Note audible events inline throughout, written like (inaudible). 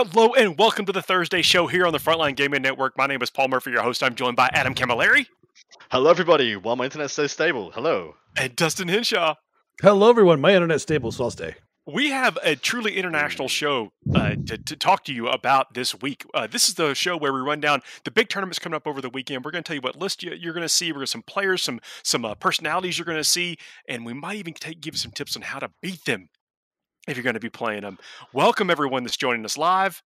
Hello and welcome to the Thursday show here on the Frontline Gaming Network. My name is Paul Murphy, your host. I'm joined by Adam Camilleri Hello, everybody. While my internet stays stable, hello. and Dustin Henshaw. Hello, everyone. My internet's stable, so I'll stay. We have a truly international show uh, to, to talk to you about this week. Uh, this is the show where we run down the big tournaments coming up over the weekend. We're going to tell you what list you, you're going to see. We're going to some players, some some uh, personalities you're going to see, and we might even take, give you some tips on how to beat them if you're going to be playing them. Welcome everyone that's joining us live.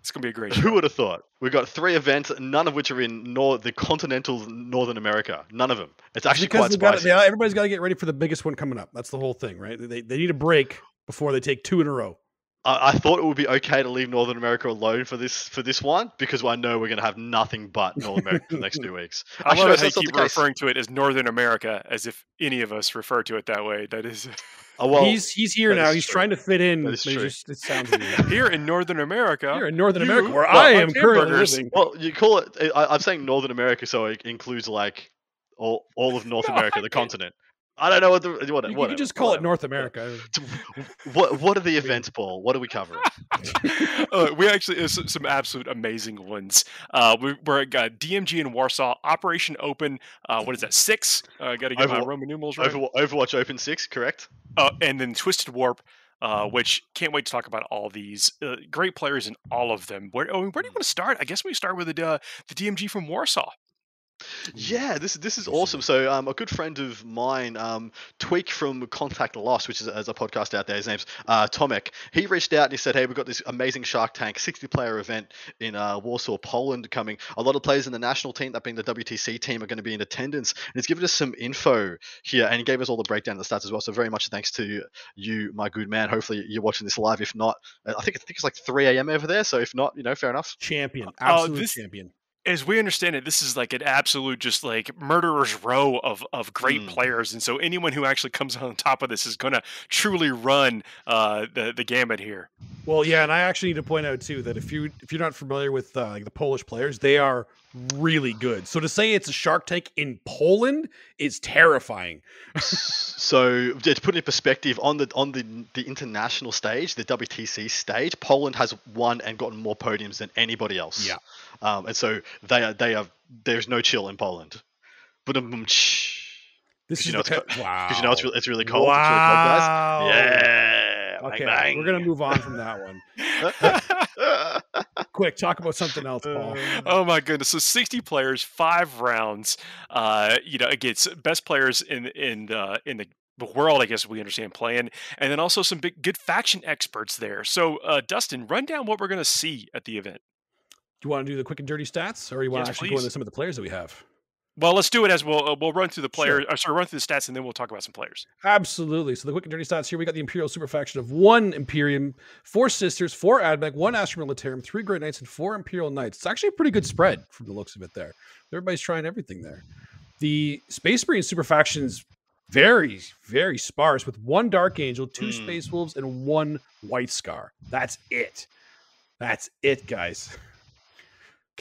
It's going to be a (laughs) great show. Who would have thought? We've got three events, none of which are in nor- the continental Northern America. None of them. It's actually because quite they gotta- they- everybody's got to get ready for the biggest one coming up. That's the whole thing, right? They, they need a break before they take two in a row. I-, I thought it would be okay to leave Northern America alone for this for this one because I know we're going to have nothing but Northern America for the next two (laughs) weeks. I Actually, love no, how you not keep referring to it as Northern America as if any of us refer to it that way. That is (laughs) Oh, well, he's he's here now. He's true. trying to fit in. That but is he true. just, it sounds (laughs) weird. here in Northern America. Here in Northern you America, where love I am currently living. well, you call it. I, I'm saying Northern America, so it includes like all all of North (laughs) No, America, I the continent. I don't know what the what. You, you whatever, can just call whatever. it North America. What what are the events, Paul? What are we covering? (laughs) uh, we actually uh, some, some absolute amazing ones. Uh, we, we're at uh, DMG in Warsaw, Operation Open. Uh, what is that? Six. I uh, got to get my Roman numerals right. Overwatch, Overwatch Open Six, correct? uh, and then Twisted Warp. Uh, which can't wait to talk about all these uh, great players in all of them. Where, oh, where do you want to start? I guess we start with the uh, the DMG from Warsaw. Yeah, this this is awesome. So, um, a good friend of mine, um, Tweak from Contact Lost, which is a, a podcast out there. His name's uh, Tomek. He reached out and he said, "Hey, we've got this amazing Shark Tank 60-player event in uh, Warsaw, Poland, coming. A lot of players in the national team, that being the WTC team, are going to be in attendance." And he's given us some info here, and he gave us all the breakdown of the stats as well. So, very much thanks to you, my good man. Hopefully, you're watching this live. If not, uh, I think I think it's like 3 a.m. over there. So, if not, you know, fair enough. Champion, Oh, absolute this- champion. As we understand it, this is like an absolute just like murderer's row of of great Mm. players, and so anyone who actually comes on top of this is going to truly run uh, the the gamut here. Well, yeah, and I actually need to point out too that if you if you're not familiar with uh, like the Polish players, they are really good. So to say it's a Shark Tank in Poland is terrifying. so to put it in perspective, on the on the the international stage, the WTC stage, Poland has won and gotten more podiums than anybody else. Yeah. Um, and so they are they are there's no chill in Poland. But um, This you know the it's wow. because you know it's really, it's really cold. Wow. It's really cold, guys. Yeah. bang, Okay, bang. we're gonna move on from that one. (laughs) Quick, talk about something else, Paul. (laughs) oh my goodness! So sixty players, five rounds. Uh, you know, against best players in in the in the the world, I guess we understand playing, and then also some big good faction experts there. So, uh, Dustin, run down what we're going to see at the event. Do you want to do the quick and dirty stats, or you want Yes, to actually please. go into some of the players that we have? Well, let's do it as we'll uh, we'll run through the Sure. players. Or sorry, run through the stats, and then we'll talk about some players. Absolutely. So the quick and dirty stats here: we got the Imperial Super Faction of one Imperium, four Sisters, four Admech, one Astra Militarum, three Grey Knights, and four Imperial Knights. It's actually a pretty good spread from the looks of it. There, everybody's trying everything there. The Space Marine Super Faction is very, very sparse with one Dark Angel, two Mm. Space Wolves, and one White Scar. That's it. That's it, guys.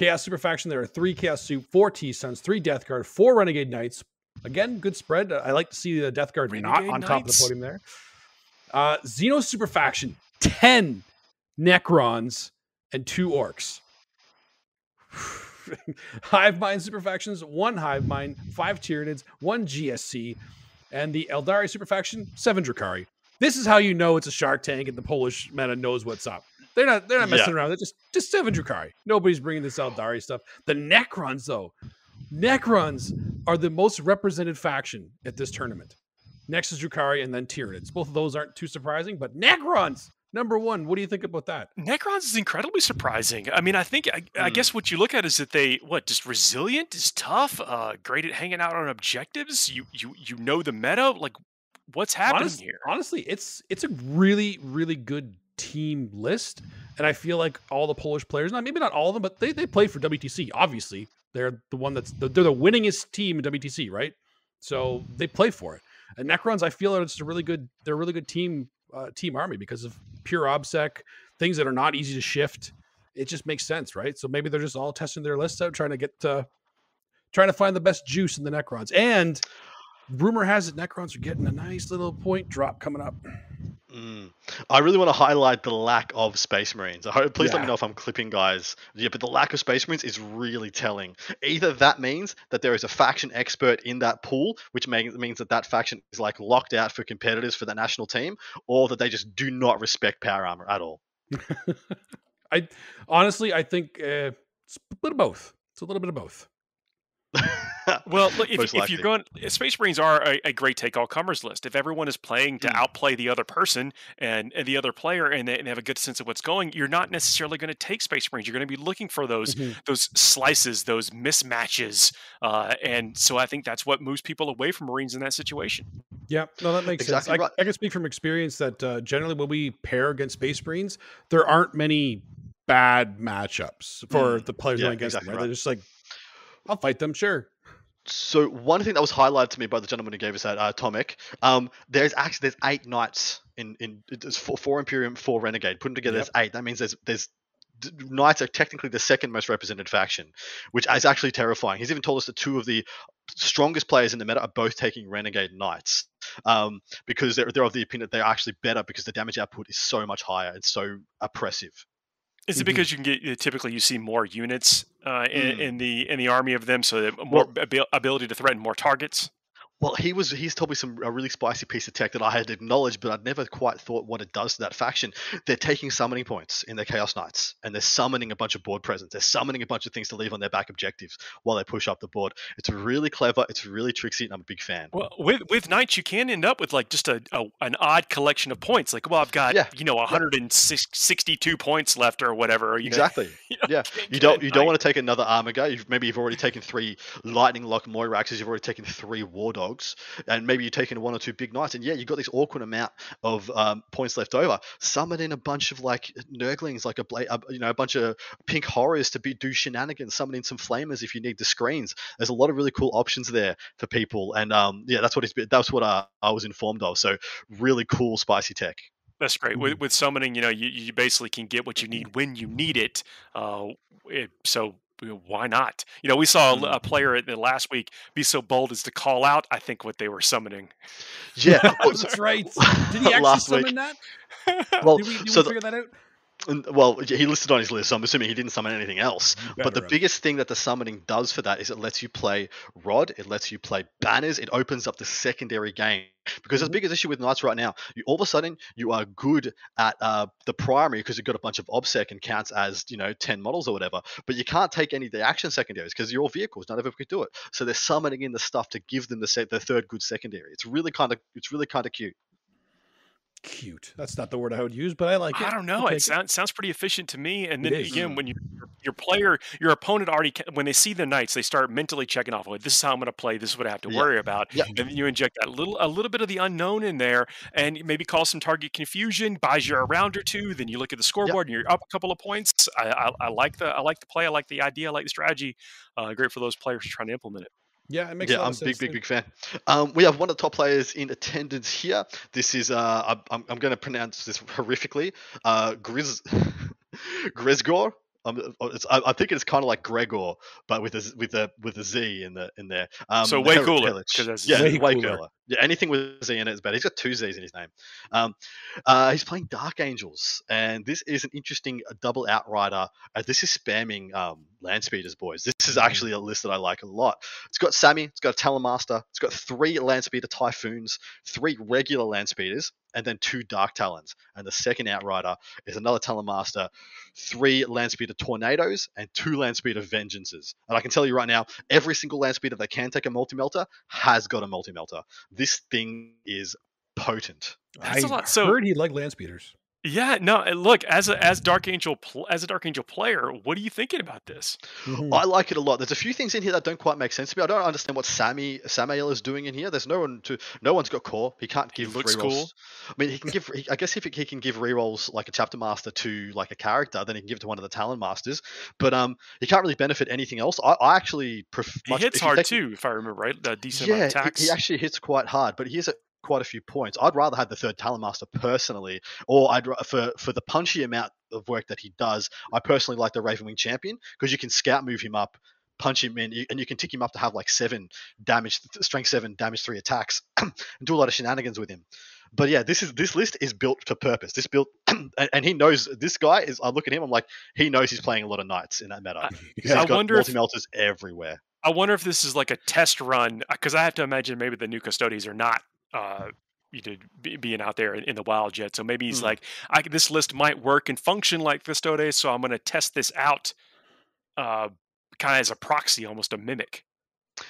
Chaos Super Faction, there are three Chaos Soup, four T Suns, three Death Guard, four Renegade Knights. Again, good spread. I like to see the Death Guard not Renegade on top of the podium there. Uh, Xeno Super Faction, 10 Necrons and two Orks. (laughs) Hive Mind Super Factions, one Hive Mind, five Tyranids, one GSC, and the Eldari Super Faction, seven Drukhari. This is how you know it's a Shark Tank and the Polish meta knows what's up. They're not they're not Yeah. messing around. They're just just seven Drukhari. Nobody's bringing this Eldari stuff. The Necrons though, Necrons are the most represented faction at this tournament. Next is Drakari and then Tyranids. Both of those aren't too surprising, but Necrons number one. What do you think about that? Necrons is incredibly surprising. I mean, I think I, I Mm. guess what you look at is that they what just resilient, is tough, uh, great at hanging out on objectives. You you you know the meta. Like, what's happening Honest- here? Honestly, it's it's a really really good team list, and I feel like all the Polish players, not maybe not all of them, but they they play for WTC. Obviously, they're the one that's they're the winningest team in WTC, right? So they play for it. And Necrons, I feel it's a really good they're a really good team uh, team army because of pure obsec things that are not easy to shift. It just makes sense, right? So maybe they're just all testing their lists out, trying to get uh, trying to find the best juice in the Necrons. And rumor has it Necrons are getting a nice little point drop coming up. Mm. I really want to highlight the lack of Space Marines. I hope, please let me know if I'm clipping, guys. Yeah, but the lack of Space Marines is really telling. Either that means that there is a faction expert in that pool, which means that that faction is like locked out for competitors for the national team, or that they just do not respect power armor at all. (laughs) I honestly, I think uh, it's a bit of both. It's a little bit of both. (laughs) Well, look, if, if you're going, Space Marines are a, a great take all comers list. If everyone is playing to Mm. outplay the other person and, and the other player, and they, and they have a good sense of what's going, you're not necessarily going to take Space Marines. You're going to be looking for those Mhm. those slices, those mismatches, uh, and so I think that's what moves people away from Marines in that situation. Yeah, no, that makes Exactly sense. I, right. I can speak from experience that uh, generally when we pair against Space Marines, there aren't many bad matchups for Mm, the players yeah, going against exactly them. Right? right. They're just like, I'll fight them, sure. So one thing that was highlighted to me by the gentleman who gave us that uh, Tomek, um, there's actually there's eight knights in in it's four, four Imperium, four Renegade. Put them together, Yep. there's eight. That means there's there's knights are technically the second most represented faction, which is actually terrifying. He's even told us that two of the strongest players in the meta are both taking Renegade Knights um, because they're, they're of the opinion that they're actually better because the damage output is so much higher. It's so oppressive. Is it Mhm. because you can get typically you see more units uh, in, Mm. in the in the army of them, so that more Well- ability to threaten more targets? Well, he was he's told me some a really spicy piece of tech that I had acknowledged, but I'd never quite thought what it does to that faction. They're taking summoning points in their Chaos Knights, and they're summoning a bunch of board presence. They're summoning a bunch of things to leave on their back objectives while they push up the board. It's really clever. It's really tricksy, and I'm a big fan. Well, with with knights, you can end up with like just a, a an odd collection of points. Like, well, I've got Yeah, you know 162 points left or whatever. You know, Exactly. (laughs) you know, Yeah, You don't you don't want to take another armor guy. You've, maybe you've already taken three lightning lock Moiraxes. You've already taken three war dogs, and maybe you've taken one or two big knights. And yeah, you've got this awkward amount of um, points left over. Summon in a bunch of like nurglings, like a, bla- a you know a bunch of pink horrors to be do shenanigans. Summon in some flamers if you need the screens. There's a lot of really cool options there for people, and um, yeah, that's what it's that's what I, I was informed of. So really cool, spicy tech. That's great. With, Mm-hmm. with summoning, you know, you, you basically can get what you need when you need it. Uh, it so you know, why not? You know, we saw a, a mm-hmm. player in the last week be so bold as to call out. I think what they were summoning. Yeah, (laughs) well, That's right. (laughs) Did he actually last summon week. that? Well, Did we, did so we the- figure that out? And- Well, he listed on his list, so I'm assuming he didn't summon anything else. But the biggest thing that the summoning does for that is it lets you play Rod, it lets you play banners, it opens up the secondary game. Because the Mhm. biggest issue with Knights right now, you all of a sudden you are good at uh, the primary because you've got a bunch of obsec and counts as you know 10 models or whatever, but you can't take any of the action secondaries because you're all vehicles, none of them could do it. So they're summoning in the stuff to give them the the third good secondary. It's really kind of it's really kind of cute. Cute. That's not the word I would use, but I like it. I don't I'll know. take It sounds sounds pretty efficient to me. And then again, when you your, your player, your opponent already when they see the knights, they start mentally checking off. Well, this is how I'm going to play. This is what I have to Yeah. worry about. Yeah. And then you inject that little a little bit of the unknown in there, and maybe cause some target confusion. Buys you a round or two. Then you look at the scoreboard and you're up a couple of points. I, I, I like the I like the play. I like the idea. I like the strategy. Uh, great for those players trying to implement it. Yeah, it makes a yeah, lot I'm of big, sense. big, too. big fan. Um, we have one of the top players in attendance here. This is uh, I'm- I'm, I'm going to pronounce this horrifically. Uh, Grizz, (laughs) Grisgor. Um, it's, I, I think it's kind of like Gregor, but with a with a with a Z in the in there. Um, So way cooler, Hellich. 'cause that's yeah, way way, cooler. cooler. Yeah, anything with Z in it is better. He's got two Z's in his name. Um, uh, he's playing Dark Angels, and this is an interesting uh, double outrider. Uh, this is spamming um, land speeders, boys. This is Mhm. actually a list that I like a lot. It's got Sammy, it's got a Talonmaster, it's got three land speeder Typhoons, three regular land speeders, and then two Dark Talons. And the second outrider is another Talonmaster, three land speeder Tornadoes, and two land speeder Vengeances. And I can tell you right now, every single land speeder that can take a multi melter has got a multi melter. This thing is potent. That's a I lot. So- heard he liked land speeders. Yeah, no. Look, as a as Dark Angel pl- as a Dark Angel player, what are you thinking about this? Mhm. I like it a lot. There's a few things in here that don't quite make sense to me. I don't understand what Sammy Samael is doing in here. There's no one to no one's got core. He can't He give looks rerolls. cool. I mean, he can give. he- I guess if he he can give rerolls like a chapter master to like a character, then he can give it to one of the Talon masters. But um, he can't really benefit anything else. I, I actually prefer. He hits hard too, if I remember right. A decent Yeah, amount of he- attacks. he actually hits quite hard, but he has a, quite a few points. I'd rather have the third Talon Master personally, or I'd for for the punchy amount of work that he does. I personally like the Ravenwing Champion because you can scout move him up, punch him in, and you can tick him up to have like seven damage, strength seven, damage three attacks, (clears throat) and do a lot of shenanigans with him. But yeah, this is this list is built for purpose. This built, (clears throat) and, and he knows this guy is. I look at him. I'm like, he knows he's playing a lot of knights in that meta. I- He's I wonder if- multi melters everywhere. I wonder if this is like a test run because I have to imagine maybe the new custodians are not uh, you know, be, being out there in, the wild yet. So maybe he's Mm. like, I, this list might work and function like custodes, so I'm going to test this out, uh, kind of as a proxy, almost a mimic.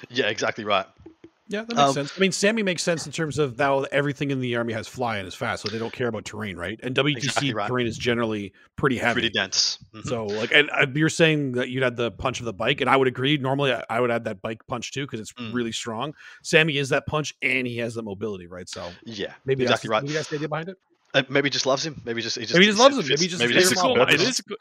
Yeah, exactly right. Yeah, that makes Um, sense. I mean, Sammy makes sense in terms of now everything in the army has fly and is fast, so they don't care about terrain, right? And WTC Exactly right. terrain is generally pretty heavy. Pretty dense. Mhm. So, like, and uh, you're saying that you'd had the punch of the bike, and I would agree. Normally, I, I would add that bike punch too because it's Mm. really strong. Sammy is that punch, and he has the mobility, right? So yeah, maybe exactly that's, right. Maybe that's the idea behind it. Uh, maybe just loves him. Maybe just he just Maybe he just loves him. Maybe just maybe his It's just cool. model. It purpose. a good-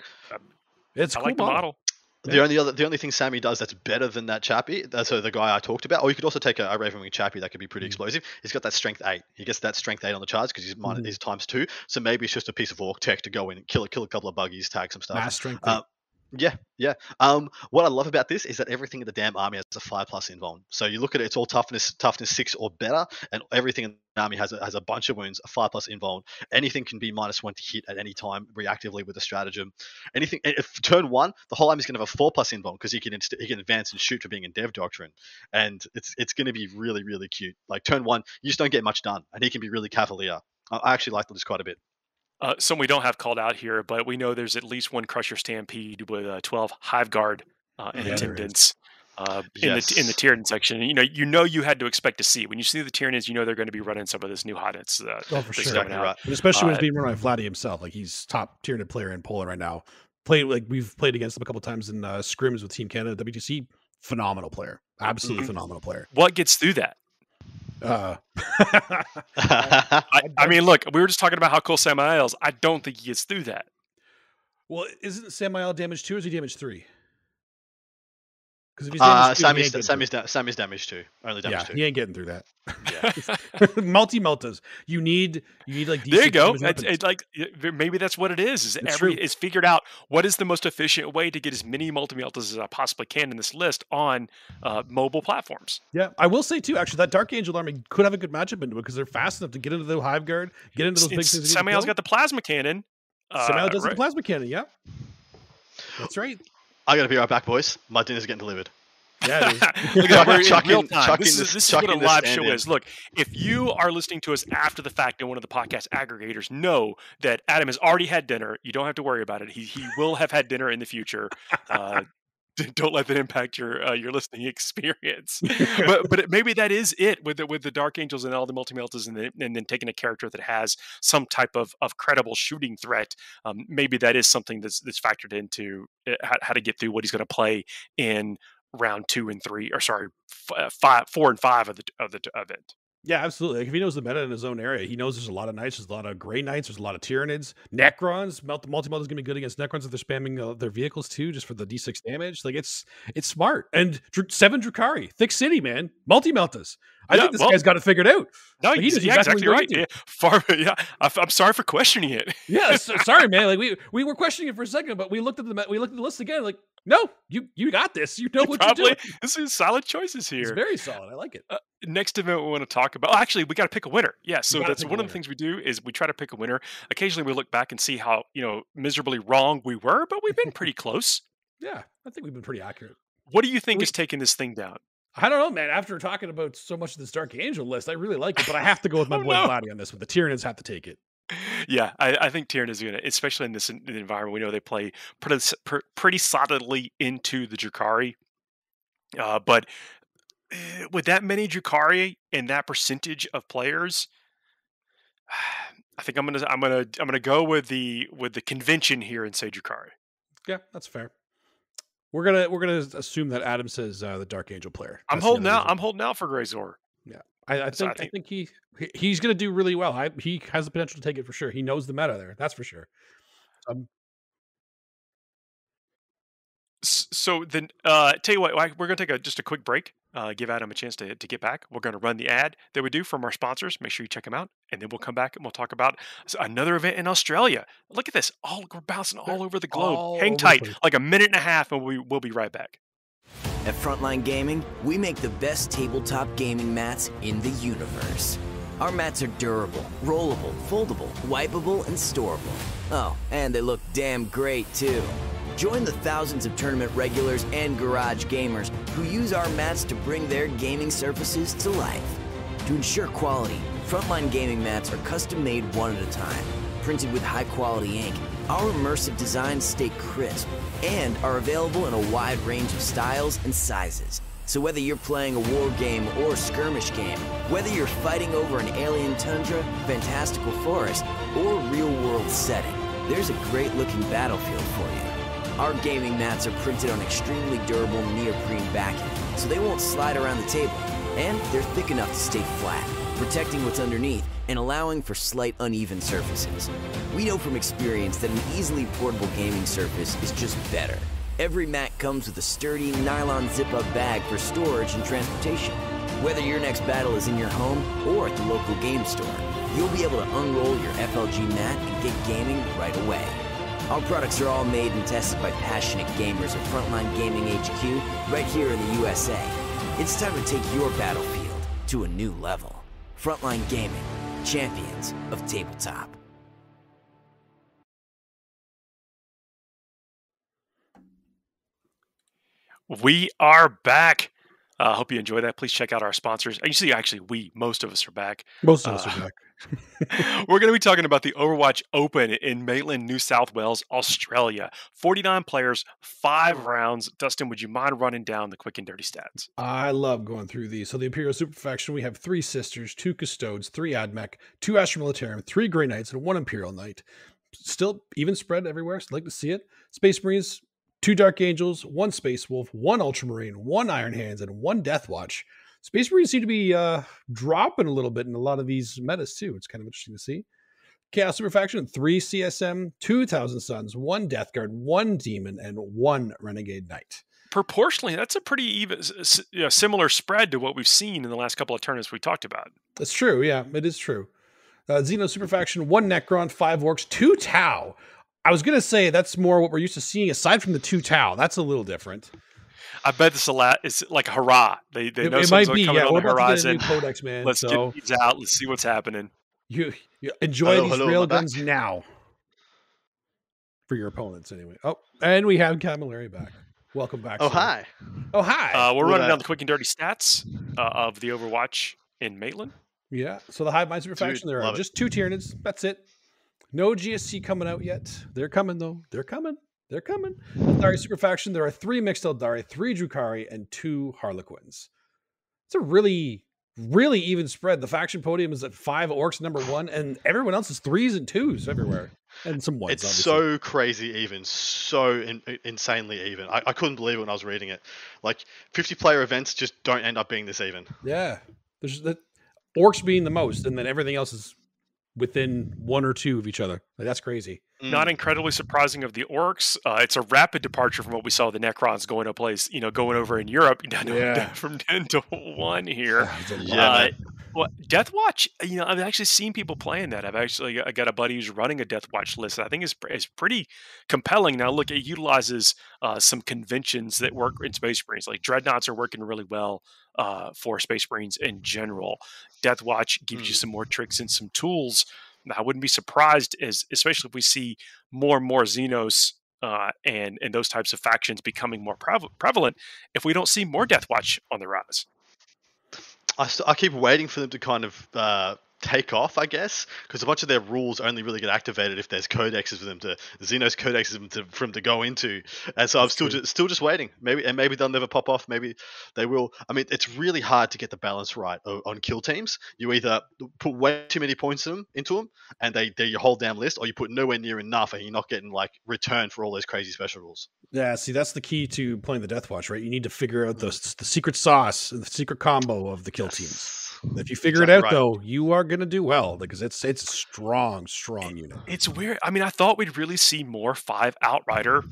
It's I cool like the model. The only other, the only thing Sammy does that's better than that chappie, that's uh, the guy I talked about. Or you could also take a, a Ravenwing chappie that could be pretty Mm. explosive. He's got that strength eight. He gets that strength eight on the charts because he's minus Mhm. he's times two. So maybe it's just a piece of orc tech to go in and kill kill a couple of buggies, tag some stuff. Mass strength. Uh, Yeah, yeah. Um, what I love about this is that everything in the damn army has a five plus invuln. So you look at it, it's all toughness, toughness six or better, and everything in the army has a, has a bunch of wounds, a five plus invuln. Anything can be minus one to hit at any time reactively with a stratagem. Anything if turn one, the whole army's gonna have a four plus invuln because he can inst- he can advance and shoot for being in dev doctrine, and it's it's gonna be really really cute. Like turn one, you just don't get much done, and he can be really cavalier. I, I actually like this quite a bit. Uh, some we don't have called out here, but we know there's at least one Crusher Stampede with uh, 12 Hive Guard uh, in Yeah, attendance. Uh, in the in the Tyranid section, you know, you know, you had to expect to see when you see the Tyranids, you know they're going to be running some of this new hotness. Uh, Oh, for sure. Exactly out. right. And especially when it's being run by Vladdy himself. Like he's top tiered player in Poland right now. Played like we've played against him a couple times in uh, scrims with Team Canada, WTC. Phenomenal player, absolutely Mhm. phenomenal player. What gets through that? Uh, (laughs) I, I mean, look, we were just talking about how cool Samael's. I don't think he gets through that. well, isn't Samael damage two or is he damage three? Because if he's uh, two, Sammy's ain't getting Sammy's da- Sammy's damage too. Only through- damage yeah, two. he ain't getting through that. Yeah. (laughs) Multi meltas. You need you need like there you go. It's, it's like maybe that's what it is. Is It's every true. is figured out what is the most efficient way to get as many multi meltas as I possibly can in this list on uh, mobile platforms. Yeah, I will say too. Actually, that Dark Angel army could have a good matchup into it because they're fast enough to get into the Hive Guard, get into those big things. they need to Samael's kill. got the plasma cannon. Uh, Samael does right- the plasma cannon. Yeah, that's right. I gotta be right back, boys. My dinner's getting delivered. Yeah, it is. (laughs) Look at we're in real time. chuck This in is, this is what a live show stand-in. is. Look, if you are listening to us after the fact and one of the podcast aggregators, know that Adam has already had dinner. You don't have to worry about it. He he will have had dinner in the future. Uh, d- don't let that impact your uh, your listening (laughs) experience. (laughs) but but it, maybe that is it with the with the Dark Angels and all the multi meltas and, the, and then taking a character that has some type of, of credible shooting threat. Um, maybe that is something that's that's factored into uh, how, how to get through what he's going to play in round two and three, or sorry, f- uh, five, four and five of the of the event. Yeah, absolutely. Like if he knows the meta in his own area, he knows there's a lot of knights, there's a lot of gray knights, there's a lot of Tyranids, Necrons. Multi multi is gonna be good against Necrons if they're spamming uh, their vehicles too, just for the D6 damage. Like it's it's smart. And Dr- seven Drukhari, thick city, man, multi meltas. I Yeah, think this well- guy's got it figured out. No, he he's, knows yeah, exactly exactly right. Yeah, far, (laughs) yeah. I, am sorry for questioning it. Yeah, so, sorry, (laughs) man. Like we we were questioning it for a second, but we looked at the we looked at the list again. Like, no, you you got this. You know what Probably you're doing. (laughs) this is solid choices It's here. very solid. I like it. Uh, next event we want to talk about. oh, actually, we got to pick a winner. Yeah, so that's one of the things we do is we try to pick a winner. Occasionally, we look back and see how you know miserably wrong we were, but we've been (laughs) pretty close. Yeah, I think we've been pretty accurate. What do you think We- is taking this thing down? I don't know, man. After talking about so much of this Dark Angel list, I really like it, but I have to go with my (laughs) Oh, boy no. Vladdy on this one. The Tyranids have to take it. Yeah, I, I think Tyranid is going to, especially in this en- environment. We know they play pretty, pretty solidly into the Drukhari. Uh, but eh, with that many Drukhari and that percentage of players, (sighs) I think I'm gonna I'm gonna I'm gonna go with the with the convention here and say Drukhari. Yeah, that's fair. We're gonna we're gonna assume that Adam says uh, the Dark Angel player. I'm holding out. I'm holding out for Grayzor. I, I so I think I think- think he he- he's gonna do really well. I, he has the potential to take it for sure. He knows the meta there. That's for sure. Um, So then, uh, tell you what, we're going to take a, just a quick break, uh, give Adam a chance to, to get back. We're going to run the ad that we do from our sponsors. Make sure you check them out. And then we'll come back and we'll talk about another event in Australia. Look at this. All We're bouncing all over the globe. all Hang tight, like a minute and a half, and we, we'll be right back. At Frontline Gaming, we make the best tabletop gaming mats in the universe. Our mats are durable, rollable, foldable, wipeable, and storable. Oh, and they look damn great too. Join the thousands of tournament regulars and garage gamers who use our mats to bring their gaming surfaces to life. To ensure quality, Frontline gaming mats are custom made one at a time, printed with high quality ink. Our immersive designs stay crisp and are available in a wide range of styles and sizes. So whether you're playing a war game or a skirmish game, whether you're fighting over an alien tundra, fantastical forest, or real world setting, there's a great looking battlefield for you. Our gaming mats are printed on extremely durable neoprene backing, so they won't slide around the table, and they're thick enough to stay flat, protecting what's underneath and allowing for slight uneven surfaces. We know from experience that an easily portable gaming surface is just better. Every mat comes with a sturdy nylon zip-up bag for storage and transportation. Whether your next battle is in your home or at the local game store, you'll be able to unroll your FLG mat and get gaming right away. Our products are all made and tested by passionate gamers at Frontline Gaming HQ right here in the USA. It's time to take your battlefield to a new level. Frontline Gaming, champions of tabletop. We are back. I uh, hope you enjoy that. Please check out our sponsors. You see, actually, we, most of us are back. Most of us uh, are back. (laughs) we're going to be talking about the Overwatch Open in Maitland, New South Wales, Australia. 49 players, five rounds. Dustin, would you mind running down the quick and dirty stats? I love going through these. So, the Imperial Super Faction, we have three Sisters, two Custodes, three Admech, two Astra Militarum, three Grey Knights, and one Imperial Knight. Still even spread everywhere. So, I'd like to see it. Space Marines, two Dark Angels, one Space Wolf, one Ultramarine, one Iron Hands, and one Death Watch. Space Marines seem to be uh, dropping a little bit in a lot of these metas too. It's kind of interesting to see. Chaos Super Faction, three CSM, two Thousand Suns, one Death Guard, one Demon, and one Renegade Knight. Proportionally, that's a pretty even, you know, similar spread to what we've seen in the last couple of tournaments we talked about. That's true. Yeah, it is true. Uh, Xeno Super Faction, one Necron, five Orks, two Tau. I was gonna say that's more what we're used to seeing, aside from the two Tau. That's a little different. I bet this a lot It's like a hurrah. They they know it, it might be. Coming yeah, on we're the horizon. Codex, man. Let's so get these out. Let's see what's happening. You, you enjoy Hello, these hello, rail am I back? guns now for your opponents, anyway. Oh, and we have Camilleri back. Welcome back. Oh sir. hi. Oh hi. Uh, we're Look at running that. down the quick and dirty stats uh, of the Overwatch in Maitland. yeah. So the Hive Mind Super Dude, Faction, there are love it. just two Tyranids. That's it. No GSC coming out yet. They're coming though. They're coming. They're coming. Eldari Super Faction, there are three mixed Eldari, three Drukhari, and two Harlequins. It's a really, really even spread. The faction podium is at five orks number one, and everyone else is threes and twos everywhere. And some ones. It's obviously. so crazy even, so in, insanely even. I, I couldn't believe it when I was reading it. Like 50 player events just don't end up being this even. Yeah. There's the orks being the most, and then everything else is within one or two of each other. Like, that's crazy. Not Mm. incredibly surprising of the orks. Uh, it's a rapid departure from what we saw the Necrons going to place, you know, going over in Europe (laughs) down to- Yeah. from ten to one here. (laughs) It's a lot. Yeah, uh, man. Well, Death Watch, you know, I've actually seen people playing that. I've actually I got a buddy who's running a Death Watch list. I think is is pretty compelling. Now, look, it utilizes uh, some conventions that work in Space Marines. Like dreadnoughts are working really well uh, for Space Marines in general. Death Watch gives you Mm. some more tricks and some tools. I wouldn't be surprised, as especially if we see more and more Xenos. Uh, and and those types of factions becoming more prev- prevalent, if we don't see more Death Watch on the rise, I, st- I keep waiting for them to kind of uh, take off, I guess, because a bunch of their rules only really get activated if there's codexes for them to Xenos codexes for them to, for them to go into, and so I'm still true. just, still just waiting. Maybe and maybe they'll never pop off. Maybe they will. I mean, it's really hard to get the balance right on kill teams. You either put way too many points in them, into them, and they they're your whole damn list, or you put nowhere near enough, and you're not getting like return for all those crazy special rules. Yeah, see, that's the key to playing the Death Watch, right? You need to figure out the, the secret sauce the secret combo of the kill teams. Yes. If you figure it out, right. though, you are going to do well because it's it's a strong, strong unit. It's weird. I mean, I thought we'd really see more five outrider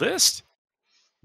list.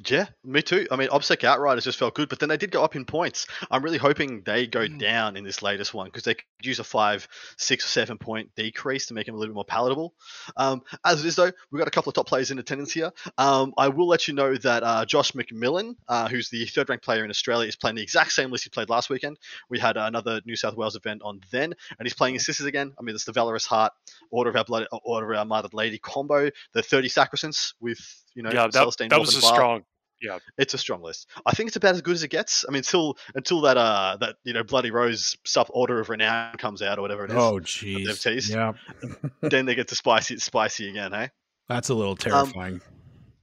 Yeah, me too. I mean, OBSEC Outriders just felt good, but then they did go up in points. I'm really hoping they go Mm. down in this latest one because they could use a five, six, or seven point decrease to make them a little bit more palatable. Um, as it is, though, we've got a couple of top players in attendance here. Um, I will let you know that uh, Josh McMillan, uh, who's the third ranked player in Australia, is playing the exact same list he played last weekend. We had another New South Wales event on then, and he's playing his sisters again. I mean, it's the Valorous Heart, Order of Our Blood, Order of Our Martyred Lady combo, the 30 Sacresant with, you know, yeah, that, Celestine, that was a strong. Yeah, it's a strong list. I think it's about as good as it gets. I mean, until until that uh that you know Bloody Rose sub Order of Renown comes out or whatever it is. Oh, jeez. Yeah, Then they get to spicy spicy again, hey? that's a Um, little terrifying.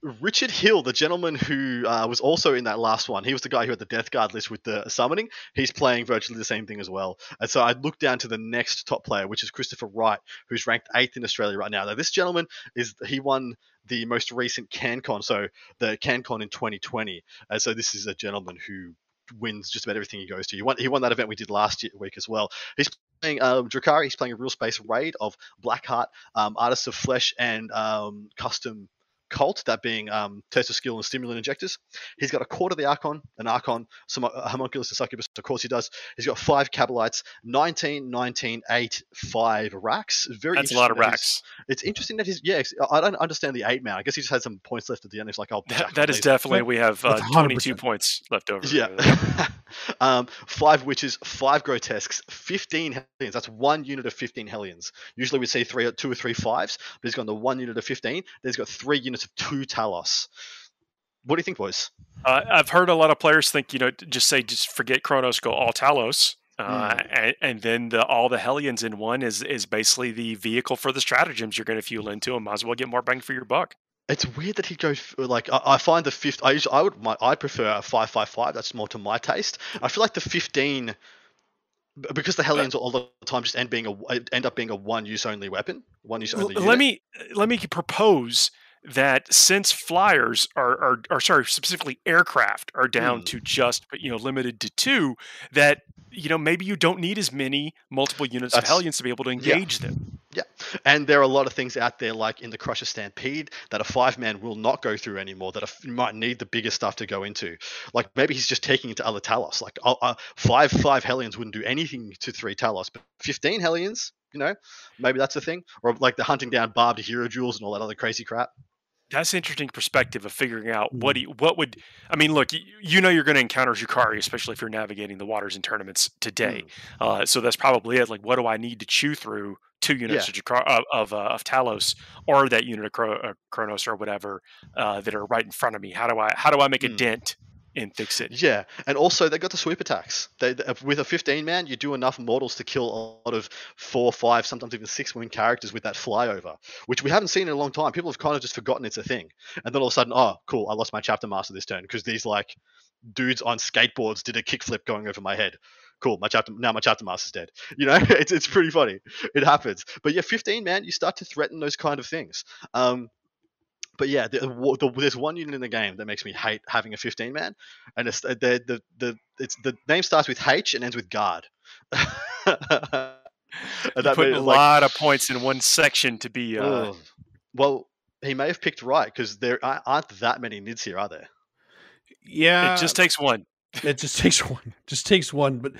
Richard Hill, the gentleman who uh, was also in that last one, he was the guy who had the Death Guard list with the summoning. He's playing virtually the same thing as well. And so I looked down to the next top player, which is Christopher Wright, who's ranked eighth in Australia right now. Now, this gentleman is he won the most recent CanCon, so the CanCon in 2020. And so this is a gentleman who wins just about everything he goes to. He won, he won that event we did last year, week as well. He's playing um, Drukhari. He's playing a real space raid of Blackheart, um, Artists of Flesh, and um, custom cult, that being um, test of skill and stimulant injectors. He's got a Court of the Archon, an Archon, some uh, homunculus and succubus, of course he does. He's got five Kabalites, 19, 19, 8, 5 racks. Very that's a lot of that racks. It's interesting that he's, yeah, I don't understand the 8 man. I guess he just had some points left at the end. He's like, oh, That, that is definitely. We have uh, That's 22 points left over. yeah. (laughs) um, five witches, five grotesques, 15 hellions. That's one unit of 15 hellions. Usually we'd see three, two or three fives, but he's gone to one unit of 15. Then he's got three units of two Talos. What do you think, boys? Uh, I've heard a lot of players think, you know, just say, just forget Cronos, go all Talos. Uh, Mm. and, and then the, all the Hellions in one is is basically the vehicle for the stratagems you're going to fuel into, and might as well get more bang for your buck. It's weird that he goes like I, I find the fifth. I usually, I would my, I prefer a five five five. That's more to my taste. I feel like the fifteen because the Hellions all the time just end being a end up being a one use only weapon, one use only. let unit. me let me propose that since flyers are, are, are sorry specifically aircraft are down Hmm. to just you know limited to two that you know maybe you don't need as many multiple units of hellions to be able to yeah. engage them Yeah. And there are a lot of things out there, like in the Crusher Stampede, that a five man will not go through anymore. That a f- might need the bigger stuff to go into. Like maybe he's just taking it to other Talos. Like uh, uh, five five Hellions wouldn't do anything to three Talos, but fifteen Hellions, you know, maybe that's a thing. Or like the hunting down barbed Hierodules and all that other crazy crap. That's an interesting perspective of figuring out what he, what would I mean. Look, you, you know you're going to encounter Jukari, especially if you're navigating the waters and tournaments today. Hmm. Uh, so that's probably it. Like, what do I need to chew through two units of, Jakar- of of, uh, of Talos or that unit of uh, Cronos or whatever uh, that are right in front of me? How do I how do I make a Hmm. dent in Thick City? Yeah, and also they got the sweep attacks. They, they- with a 15 man, you do enough mortals to kill a lot of four, five, sometimes even six wing characters with that flyover, which we haven't seen in a long time. People have kind of just forgotten it's a thing, and then all of a sudden, oh, cool, I lost my chapter master this turn because these like dudes on skateboards did a kickflip going over my head. Cool, my chapter now my chapter master's dead. (laughs) You know, it's it's pretty funny. It happens, but yeah, 15 man, you start to threaten those kind of things. Um, but yeah, the, the, there's one unit in the game that makes me hate having a 15 man, and it's the the the it's the name starts with H and ends with guard. (laughs) and that put a like, lot of points in one section to be. Uh, well, he may have picked right because there aren't that many nids here, are there? Yeah, it just takes one. it just (laughs) takes one. Just takes one. But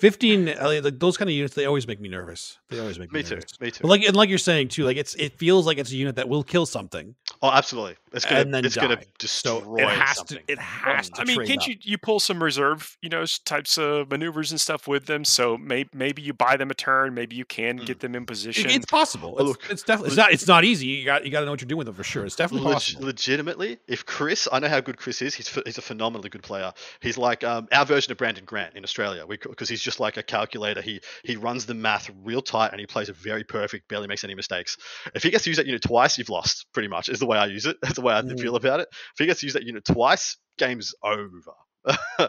fifteen, like those kind of units, they always make me nervous. They always make me, nervous. Me too. nervous. Me too. But like and like you're saying too, like it's it feels like it's a unit that will kill something oh, absolutely. It's gonna and then it's die. gonna so destroy it has something. to. It has to. I mean, can't up. you you pull some reserve, you know, types of maneuvers and stuff with them? So maybe maybe you buy them a turn, maybe you can Mm. get them in It- position. It's possible. It's, look, it's definitely. It's not. It's not easy. You got. You got to know what you're doing with them for sure. It's definitely Leg- possible. legitimately, if Chris, I know how good Chris is. He's he's a phenomenally good player. He's like um, our version of Brandon Grant in Australia, because he's just like a calculator. He he runs the math real tight and he plays it very perfect. Barely makes any mistakes. If he gets to use that unit twice, you've lost. Pretty much is the way I use it. (laughs) That's the way I Mm. feel about it. If he gets to use that unit twice, game's over. (laughs)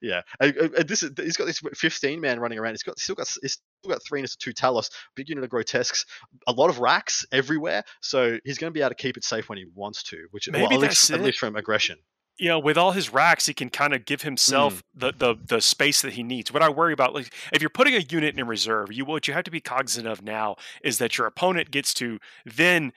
yeah, and, and- this is he's got this 15 man running around. He's got still got he's still got three of two Talos, big unit of grotesques, a lot of racks everywhere. So he's going to be able to keep it safe when he wants to, which well, at least at least from aggression. You know, with all his racks, he can kind of give Mm. himself the, the the space that he needs. What I worry about, like, if you're putting a unit in reserve, you what you have to be cognizant of now is that your opponent gets to then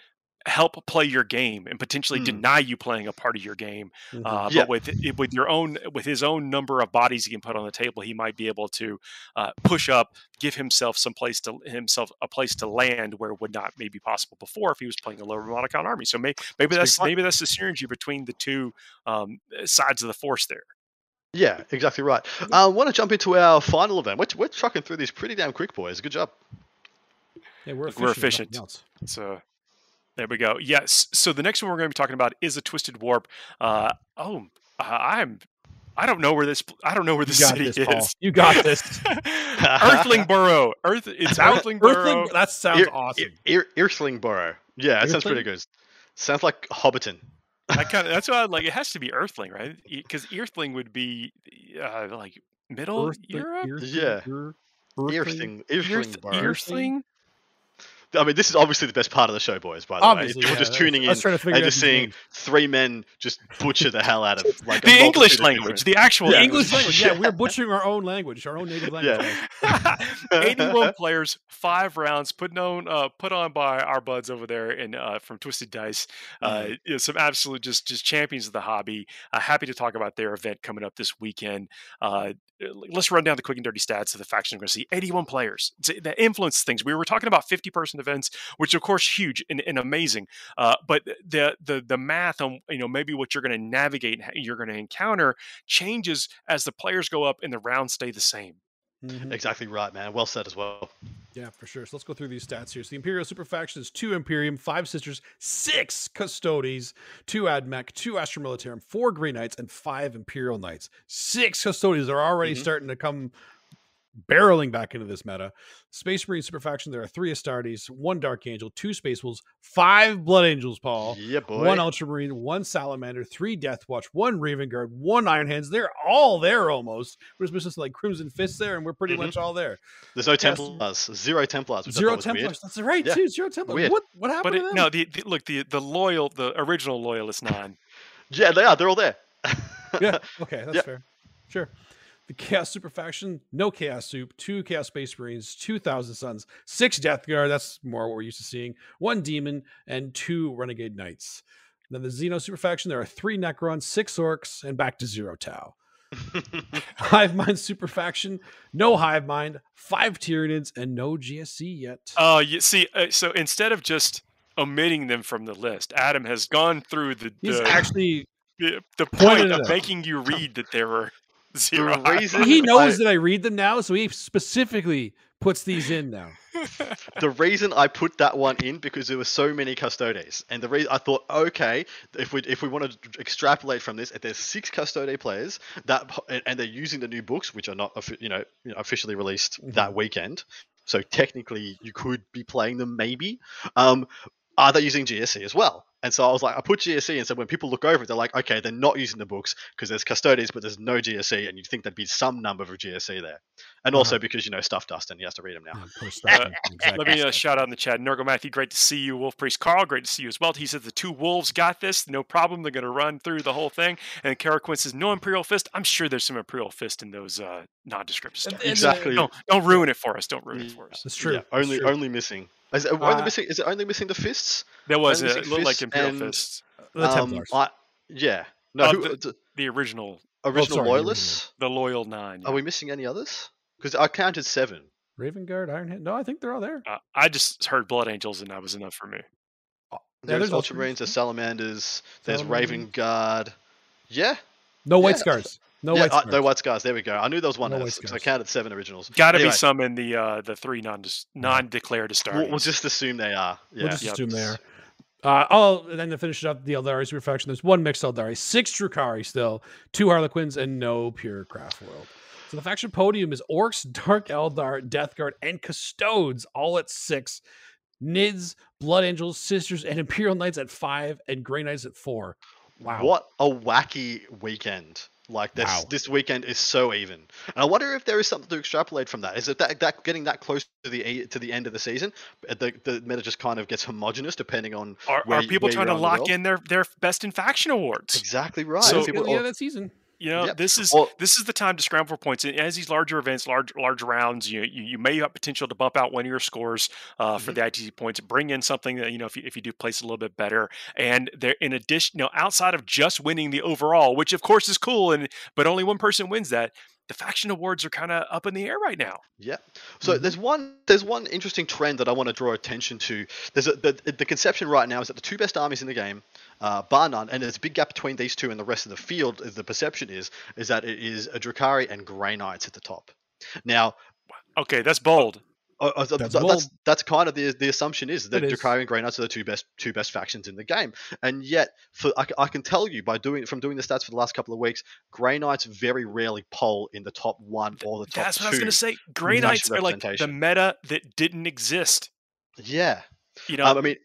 help play your game and potentially Mm. deny you playing a part of your game. Mhm. Uh, Yeah. But with with your own with his own number of bodies he can put on the table, he might be able to uh, push up, give himself some place to himself a place to land where it would not maybe possible before if he was playing a lower monocount army. So may, maybe That's that's maybe that's the synergy between the two um, sides of the force there. Yeah, exactly right. I uh, want to jump into our final event. We're, we're trucking through these pretty damn quick, boys. Good job. Yeah, we're efficient. we're efficient. else. So there we go. Yes. So the next one we're going to be talking about is a twisted warp. Uh, oh, uh, I'm. I don't know where this. I don't know where You this got city this, Paul. is. You got this. (laughs) Earthling Burrow. Earth. It's Earthling Burrow. Earthling, that sounds Ear- awesome. Ear, Earthling Burrow. Yeah, that sounds pretty good. Sounds like Hobbiton. I (laughs) kind of. That's why I like. It has to be Earthling, right? Because Earthling would be uh, like middle Earthling- Europe. Earthling- Yeah. Ear- Earthling, Earthling? Earthling Earthling. I mean, this is obviously the best part of the show, boys. By the Obviously, way, if you're yeah, just tuning in I was trying to figure and just seeing names. three men just butcher the hell out of (laughs) like a The English language. The actual Yeah. English (laughs) language. Yeah, we're butchering our own language, our own native language. Yeah. (laughs) 81 players, five rounds, put on uh, put on by our buds over there in uh, from Twisted Dice. Uh, you know, some absolute just just champions of the hobby. Uh, happy to talk about their event coming up this weekend. Uh, let's run down the quick and dirty stats of the faction. We're going to see 81 players It's- that influence things. We were talking about 50 person events, which of course huge and, and amazing. Uh, but the the the math on you know maybe what you're going to navigate, and you're going to encounter changes as the players go up and the rounds stay the same. Mhm. Exactly right, man. Well said as well. Yeah, for sure. So let's go through these stats here. So the Imperial Super Faction is two Imperium, five Sisters, six Custodes, two Admech, two Astra Militarum, four Grey Knights, and five Imperial Knights. Six Custodes are already Mhm. starting to come barreling back into this meta. Space Marine Super Faction, there are three Astartes, one Dark Angel, two Space Wolves, five Blood Angels, Paul. Yeah, boy. One Ultramarine, one Salamander, three Death Watch, one Raven Guard, one Iron Hands. They're all there almost. We're just missing some, like Crimson Fists there, and we're pretty Mhm. much all there. There's no Yes. Templars. Zero Templars. Zero thought was weird. Templars. That's right, Yeah. too. Zero Templars. Weird. What what happened But to it, them? no, the, the look the the loyal the original loyalist nine. (laughs) Yeah, they are. They're all there. yeah. (laughs) Okay, that's Yep. fair. Sure. The Chaos Super Faction, no Chaos Soup, two Chaos Space Marines, two Thousand Suns, six Death Guard. That's more what we're used to seeing. One Demon and two Renegade Knights. Then the Xeno Super Faction, there are three Necrons, six Orks, and back to zero Tau. (laughs) Hive Mind Super Faction, no Hive Mind, five Tyranids, and no GSC yet. Oh, you see, uh, so instead of just omitting them from the list, Adam has gone through the He's the, actually the, the point of making you read that there were (laughs) zero. The reason- he knows I- that I read them now, so he specifically puts these in now. (laughs) the reason I put that one in because there were so many custodes, and the reason I thought, okay, if we if we want to extrapolate from this, if there's six custode players that and- and they're using the new books, which are not you know, you know officially released that weekend, so technically you could be playing them maybe. Um, are they using GSC as well? And so I was like, I put GSC, and so when people look over it, they're like, okay, they're not using the books because there's custodians, but there's no GSC, and you'd think there'd be some number of GSC there, and also because you know stuff Dustin, he has to read them now. Oh, poor Exactly. (laughs) Let me uh, shout out in the chat. Nurgle Matthew, great to see you. Wolf Priest Carl, great to see you as well. He says the two wolves got this, no problem. They're going to run through the whole thing. And Kara Quinn says no Imperial Fist. I'm sure there's some Imperial Fist in those uh, non-descriptive stuff. And- and, uh, Exactly. Don't don't ruin it for us. Don't ruin it for us. That's true. Yeah, That's only true. only missing. Is it only Uh, missing? Is it only missing the fists? There was only a missing looked like Imperial and- Fists. the Um, Templars. I, yeah. No. Of who, the- d- The original, original sorry, the loyalists. the loyal nine. Are we missing any others? Because I counted seven. Raven Guard, Iron Hand. No, I think they're all there. Uh, I just heard Blood Angels, and that was enough for me. Yeah, There's, there's Ultramarines, there's (laughs) Salamanders, there's Raven Guard. Yeah. No White Yeah. Scars. No yeah, White uh, no white scars. There we go. I knew there was one No else white because I counted seven originals. Got to Anyway, be some in the uh, the three non non declared to start. We'll, we'll just assume they are. Yeah. We'll just Yep. assume they are. Uh, oh, and then to finish it up, the Eldari Super Faction, there's one mixed Eldari, six Drukhari still, two Harlequins, and no pure Craft World. So the faction podium is Orks, Dark Eldar, Death Guard, and Custodes, all at six. Nids, Blood Angels, Sisters, and Imperial Knights at five, and Grey Knights at four. Wow. What a wacky weekend. Like this Wow. this weekend is so even. And I wonder if there is something to extrapolate from that. Is it that, that getting that close to the to the end of the season, uh, the, the meta just kind of gets homogenous depending on Are, where are people where trying you're to on the lock in their their best in faction awards? Exactly right. So- People- yeah, or- that season. You know, Yep. this is Well- this is the time to scramble for points. And as these larger events, large large rounds, you you, you may have potential to bump out one of your scores uh, for Mhm. the ITC points. Bring in something that you know if you, if you do place a little bit better. And there, in addition, you know, outside of just winning the overall, which of course is cool, and but only one person wins that. The faction awards are kind of up in the air right now. Yeah. So there's one there's one interesting trend that I want to draw attention to. There's a, the the conception right now is that the two best armies in the game, uh, bar none, and there's a big gap between these two and the rest of the field. The perception is is that it is a Drukhari and Grey Knights at the top. Now, Okay, that's bold. uh, uh, That's bold. that's that's kind of the the assumption is that It is. Drukhari and Grey Knights are the two best two best factions in the game, and yet for I, c- I can tell you by doing from doing the stats for the last couple of weeks, Grey Knights very rarely poll in the top one or the top That's two. what I was going to say. Grey Knights are like the meta that didn't exist. Yeah. You know, Um, I mean,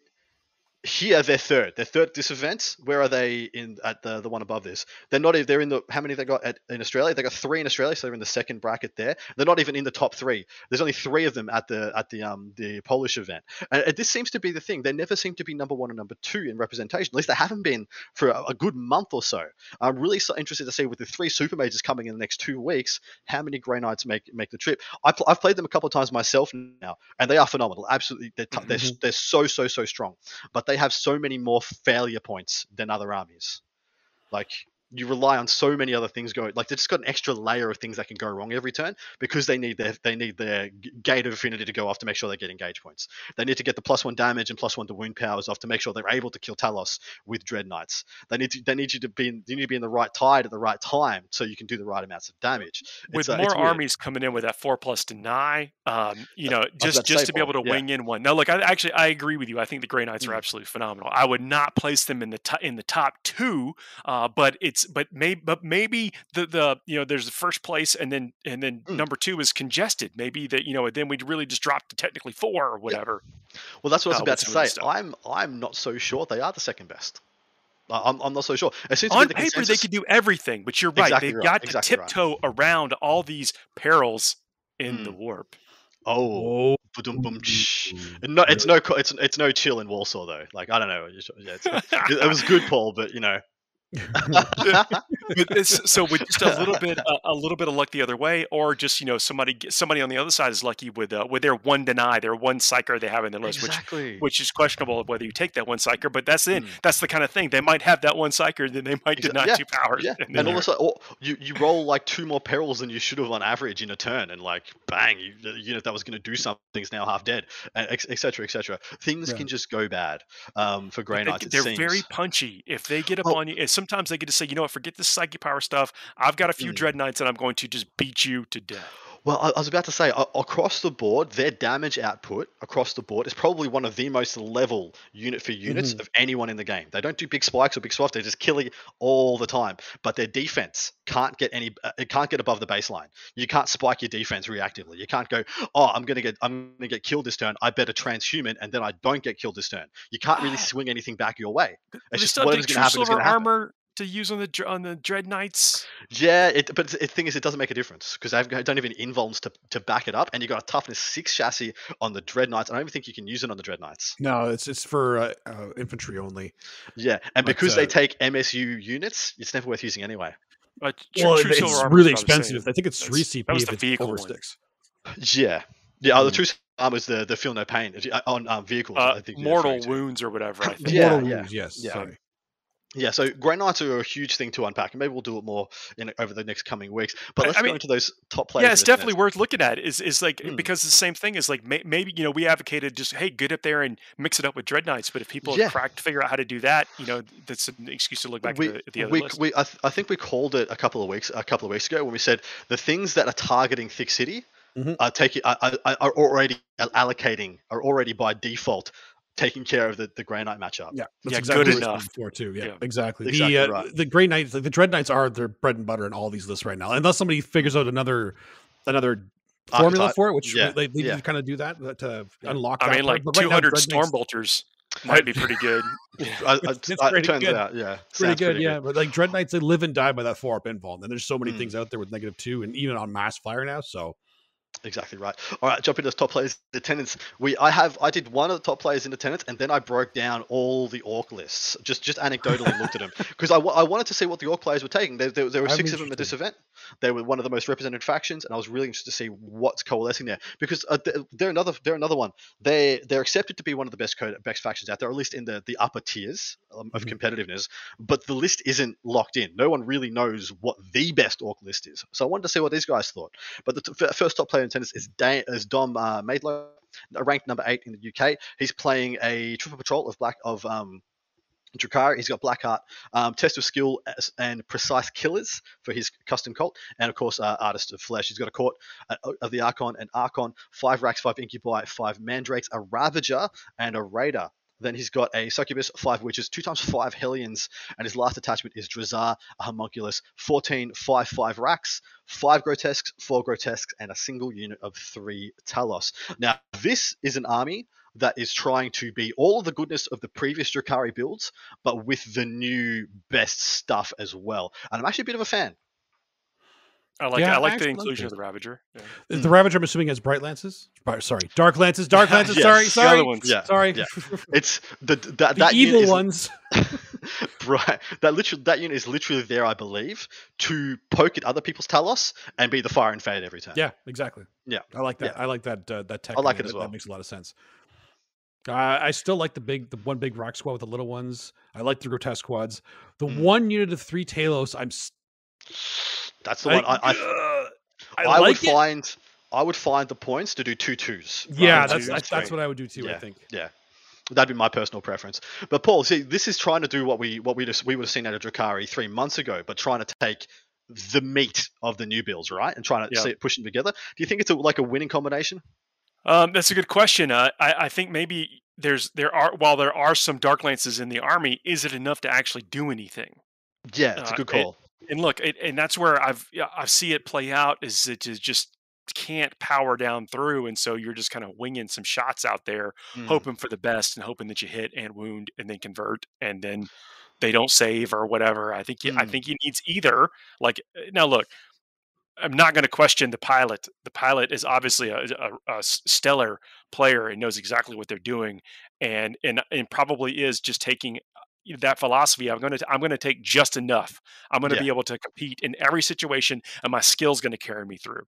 here they're third. They're third at this event. Where are they in at the the one above this? They're not. even They're in the. How many they got at, in Australia? They got three in Australia, so they're in the second bracket there. They're not even in the top three. There's only three of them at the at the um the Polish event, and, this seems to be the thing. They never seem to be number one or number two in representation. At least they haven't been for a, a good month or so. I'm really so interested to see with the three super majors coming in the next two weeks, how many Grey Knights make make the trip. I pl- I've played them a couple of times myself now, and they are phenomenal. Absolutely, they're, t- they're, they're so so so strong but they have so many more failure points than other armies. Like you rely on so many other things going. Like they've just got an extra layer of things that can go wrong every turn because they need their they need their Gate of Infinity to go off to make sure they get engage points. They need to get the plus one damage and plus one to wound powers off to make sure they're able to kill Talos with Dread Knights. They need to they need you to be in, you need to be in the right tide at the right time so you can do the right amounts of damage. with It's, uh, more weird. armies coming in with that four plus deny, um, you know, about just to just to be able to yeah. wing in one. No, look, I actually I agree with you. I think the Grey Knights are Mm. absolutely phenomenal. I would not place them in the to- in the top two, uh, but it's but maybe but maybe the the you know there's the first place and then and then Mm. number two is congested. Maybe that you know then we'd really just drop to technically four or whatever. Well, that's what I was uh, about with to some of the say. I'm I'm not so sure they are the second best. I- I'm, I'm not so sure. It seems On the paper, they could do everything, but you're right. Exactly They've right, got to exactly right. tiptoe around all these perils in the Mm. warp. Oh, Oh, ba-dum bum, shh. no, it's no, it's it's no chill in Warsaw though. Like I don't know. it's- Yeah, it's, it, (laughs) it was good, Paul, but you know. (laughs) So with just a little bit (laughs) a, a little bit of luck the other way or just you know somebody somebody on the other side is lucky with uh, with their one deny their one psyker they have in their list which exactly. which is questionable of whether you take that one psyker but that's it Mm. that's the kind of thing they might have that one psyker then they might Exa- deny yeah, two powers yeah, and and then all you're- of a sudden, oh, you you roll like two more perils than you should have on average in a turn, and like bang, you, the unit that was going to do something is now half dead, etc et et cetera, et cetera. Things Yeah. can just go bad um, for Grey Knights. They're seems. very punchy. If they get up Oh. on you, sometimes they get to say, you know what, forget this psychic power stuff. I've got a few Mm. dread knights, and I'm going to just beat you to death. Well, I, I was about to say, across the board, their damage output across the board is probably one of the most level unit for units Mhm. of anyone in the game. They don't do big spikes or big swaps; they're just killing all the time. But their defense can't get any, uh, it can't get above the baseline. You can't spike your defense reactively. You can't go, oh, I'm gonna get, I'm gonna get killed this turn. I better transhuman, and then I don't get killed this turn. You can't really swing anything back your way. They It's just whatever's gonna happen is gonna happen. armor to use on the on the dread knights. Yeah, it, but the thing is, it doesn't make a difference because I've, got- don't have any invulns to, to back it up, and you got a toughness six chassis on the Dread Knights. I don't even think you can use it on the Dread Knights. no, it's it's for uh, uh, infantry only. Yeah, and But, because they uh, take MSU units, it's never worth using anyway. Uh, true, Well, true it's silver armor is really what I was expensive. I think it's three That's- CP that was if the it's vehicle over sticks. Yeah, yeah. Oh, the Mm. true armor is the the feel no pain If you- uh, on um, vehicles. Uh, I think mortal wounds or whatever. I (laughs) think. Yeah, Mortal yeah, wounds, yes. yeah. Sorry. Yeah, so Grey Knights are a huge thing to unpack, and maybe we'll do it more in over the next coming weeks. But let's I go mean- into those top players. Yeah, it's definitely list. worth looking at. Is is like Mm. because the same thing is like may, maybe you know we advocated just hey get up there and mix it up with dread knights, but if people Yeah. have cracked to figure out how to do that, you know that's an excuse to look back we, at the, at the other we, list. we I, th- I think we called it a couple of weeks a couple of weeks ago when we said the things that are targeting thick city Mhm. are taking are, are, are already allocating are already by default taking care of the, the Grey Knight matchup. Yeah, that's Yeah, exactly good what enough. before too. Yeah, Yeah. exactly. Exactly the uh, right. the Grey Knights, like the Dread Knights, are their bread and butter in all these lists right now. Unless somebody figures out another another formula Archetype. for it, which Yeah, they, they yeah. to kind of do that uh, to unlock. I that mean, part. like right 200 Dread storm Knights- bolters might be pretty good. (laughs) (laughs) I, I, It's- it's I- pretty good. out, yeah, pretty sounds good, yeah. But like Dread Knights, they live and die by that four up invuln. And there's so many Mm. things out there with negative two, and even on mass fire now. So Exactly right. All right, jump into the top players in attendance. We, I have, I did one of the top players in attendance, and then I broke down all the ork lists, just just anecdotally looked at them (laughs) because I, I wanted to see what the ork players were taking. There, there, there were I'm six of them at this event. They were one of the most represented factions, and I was really interested to see what's coalescing there because uh, they're- they're another, they're another one. They they're accepted to be one of the best code, best factions out there, at least in the the upper tiers um, of Mhm. competitiveness. But the list isn't locked in. No one really knows what the best ork list is. So I wanted to see what these guys thought. But the t- f- first top player tennis is, is Dom uh, Maidlow, ranked number eight in the UK. He's playing a triple patrol of black of um. He's got Blackheart, um, Test of Skill and Precise Killers for his custom cult, and of course uh, Artist of Flesh. He's got a court uh, of the Archon and Archon, five Wracks, five Incubi, five Mandrakes, a Ravager, and a Raider. Then he's got a Succubus, five Wyches, two times five Hellions, and his last attachment is Drazhar, a Homunculus, 14, 5, 5 Wracks, five Grotesques, four Grotesques, and a single unit of three Talos. Now, this is an army that is trying to be all of the goodness of the previous Drukhari builds, but with the new best stuff as well. And I'm actually a bit of a fan. I like Yeah, I I like the inclusion of the Ravager. Yeah. Is The Ravager, I'm assuming, has bright lances. Sorry, dark lances. (laughs) Dark lances. Yes, sorry, the sorry, other ones. Yeah, sorry. yeah. (laughs) It's the that the that evil is- ones. (laughs) right. That literally that unit is literally there, I believe, to poke at other people's Talos and be the fire and fade every time. Yeah, exactly. Yeah. I like that. I like that. Uh, that tech. I like in it as well. That makes a lot of sense. Uh, I still like the big, the one big rock squad with the little ones. I like the grotesque squads. The Mm. one unit of three Talos, I'm. s- That's the one I I, I, I would it. find I would find the points to do two twos. Yeah, that's two I, twos. that's what I would do too. I think. Yeah. That'd be my personal preference. But Paul, see, this is trying to do what we what we just we would have seen out of Drukhari three months ago, but trying to take the meat of the new builds, right, and trying to Yeah. see it pushing together. Do you think it's a, like a winning combination? Um, that's a good question. Uh, I, I think maybe there's there are while there are some dark lances in the army, is it enough to actually do anything? Yeah, it's a Uh, good call. And look, it, and that's where I've I see it play out is it just- can't power down through, and so you're just kind of winging some shots out there, Mm. hoping for the best and hoping that you hit and wound and then convert, and then they don't save or whatever. I think you, I Mm. think he needs either. Like uh, now, look. I'm not going to question the pilot. The pilot is obviously a stellar player and knows exactly what they're doing, and and and probably is just taking that philosophy. I'm going to I'm going to take just enough. I'm going to Yeah. be able to compete in every situation, and my skill's going to carry me through.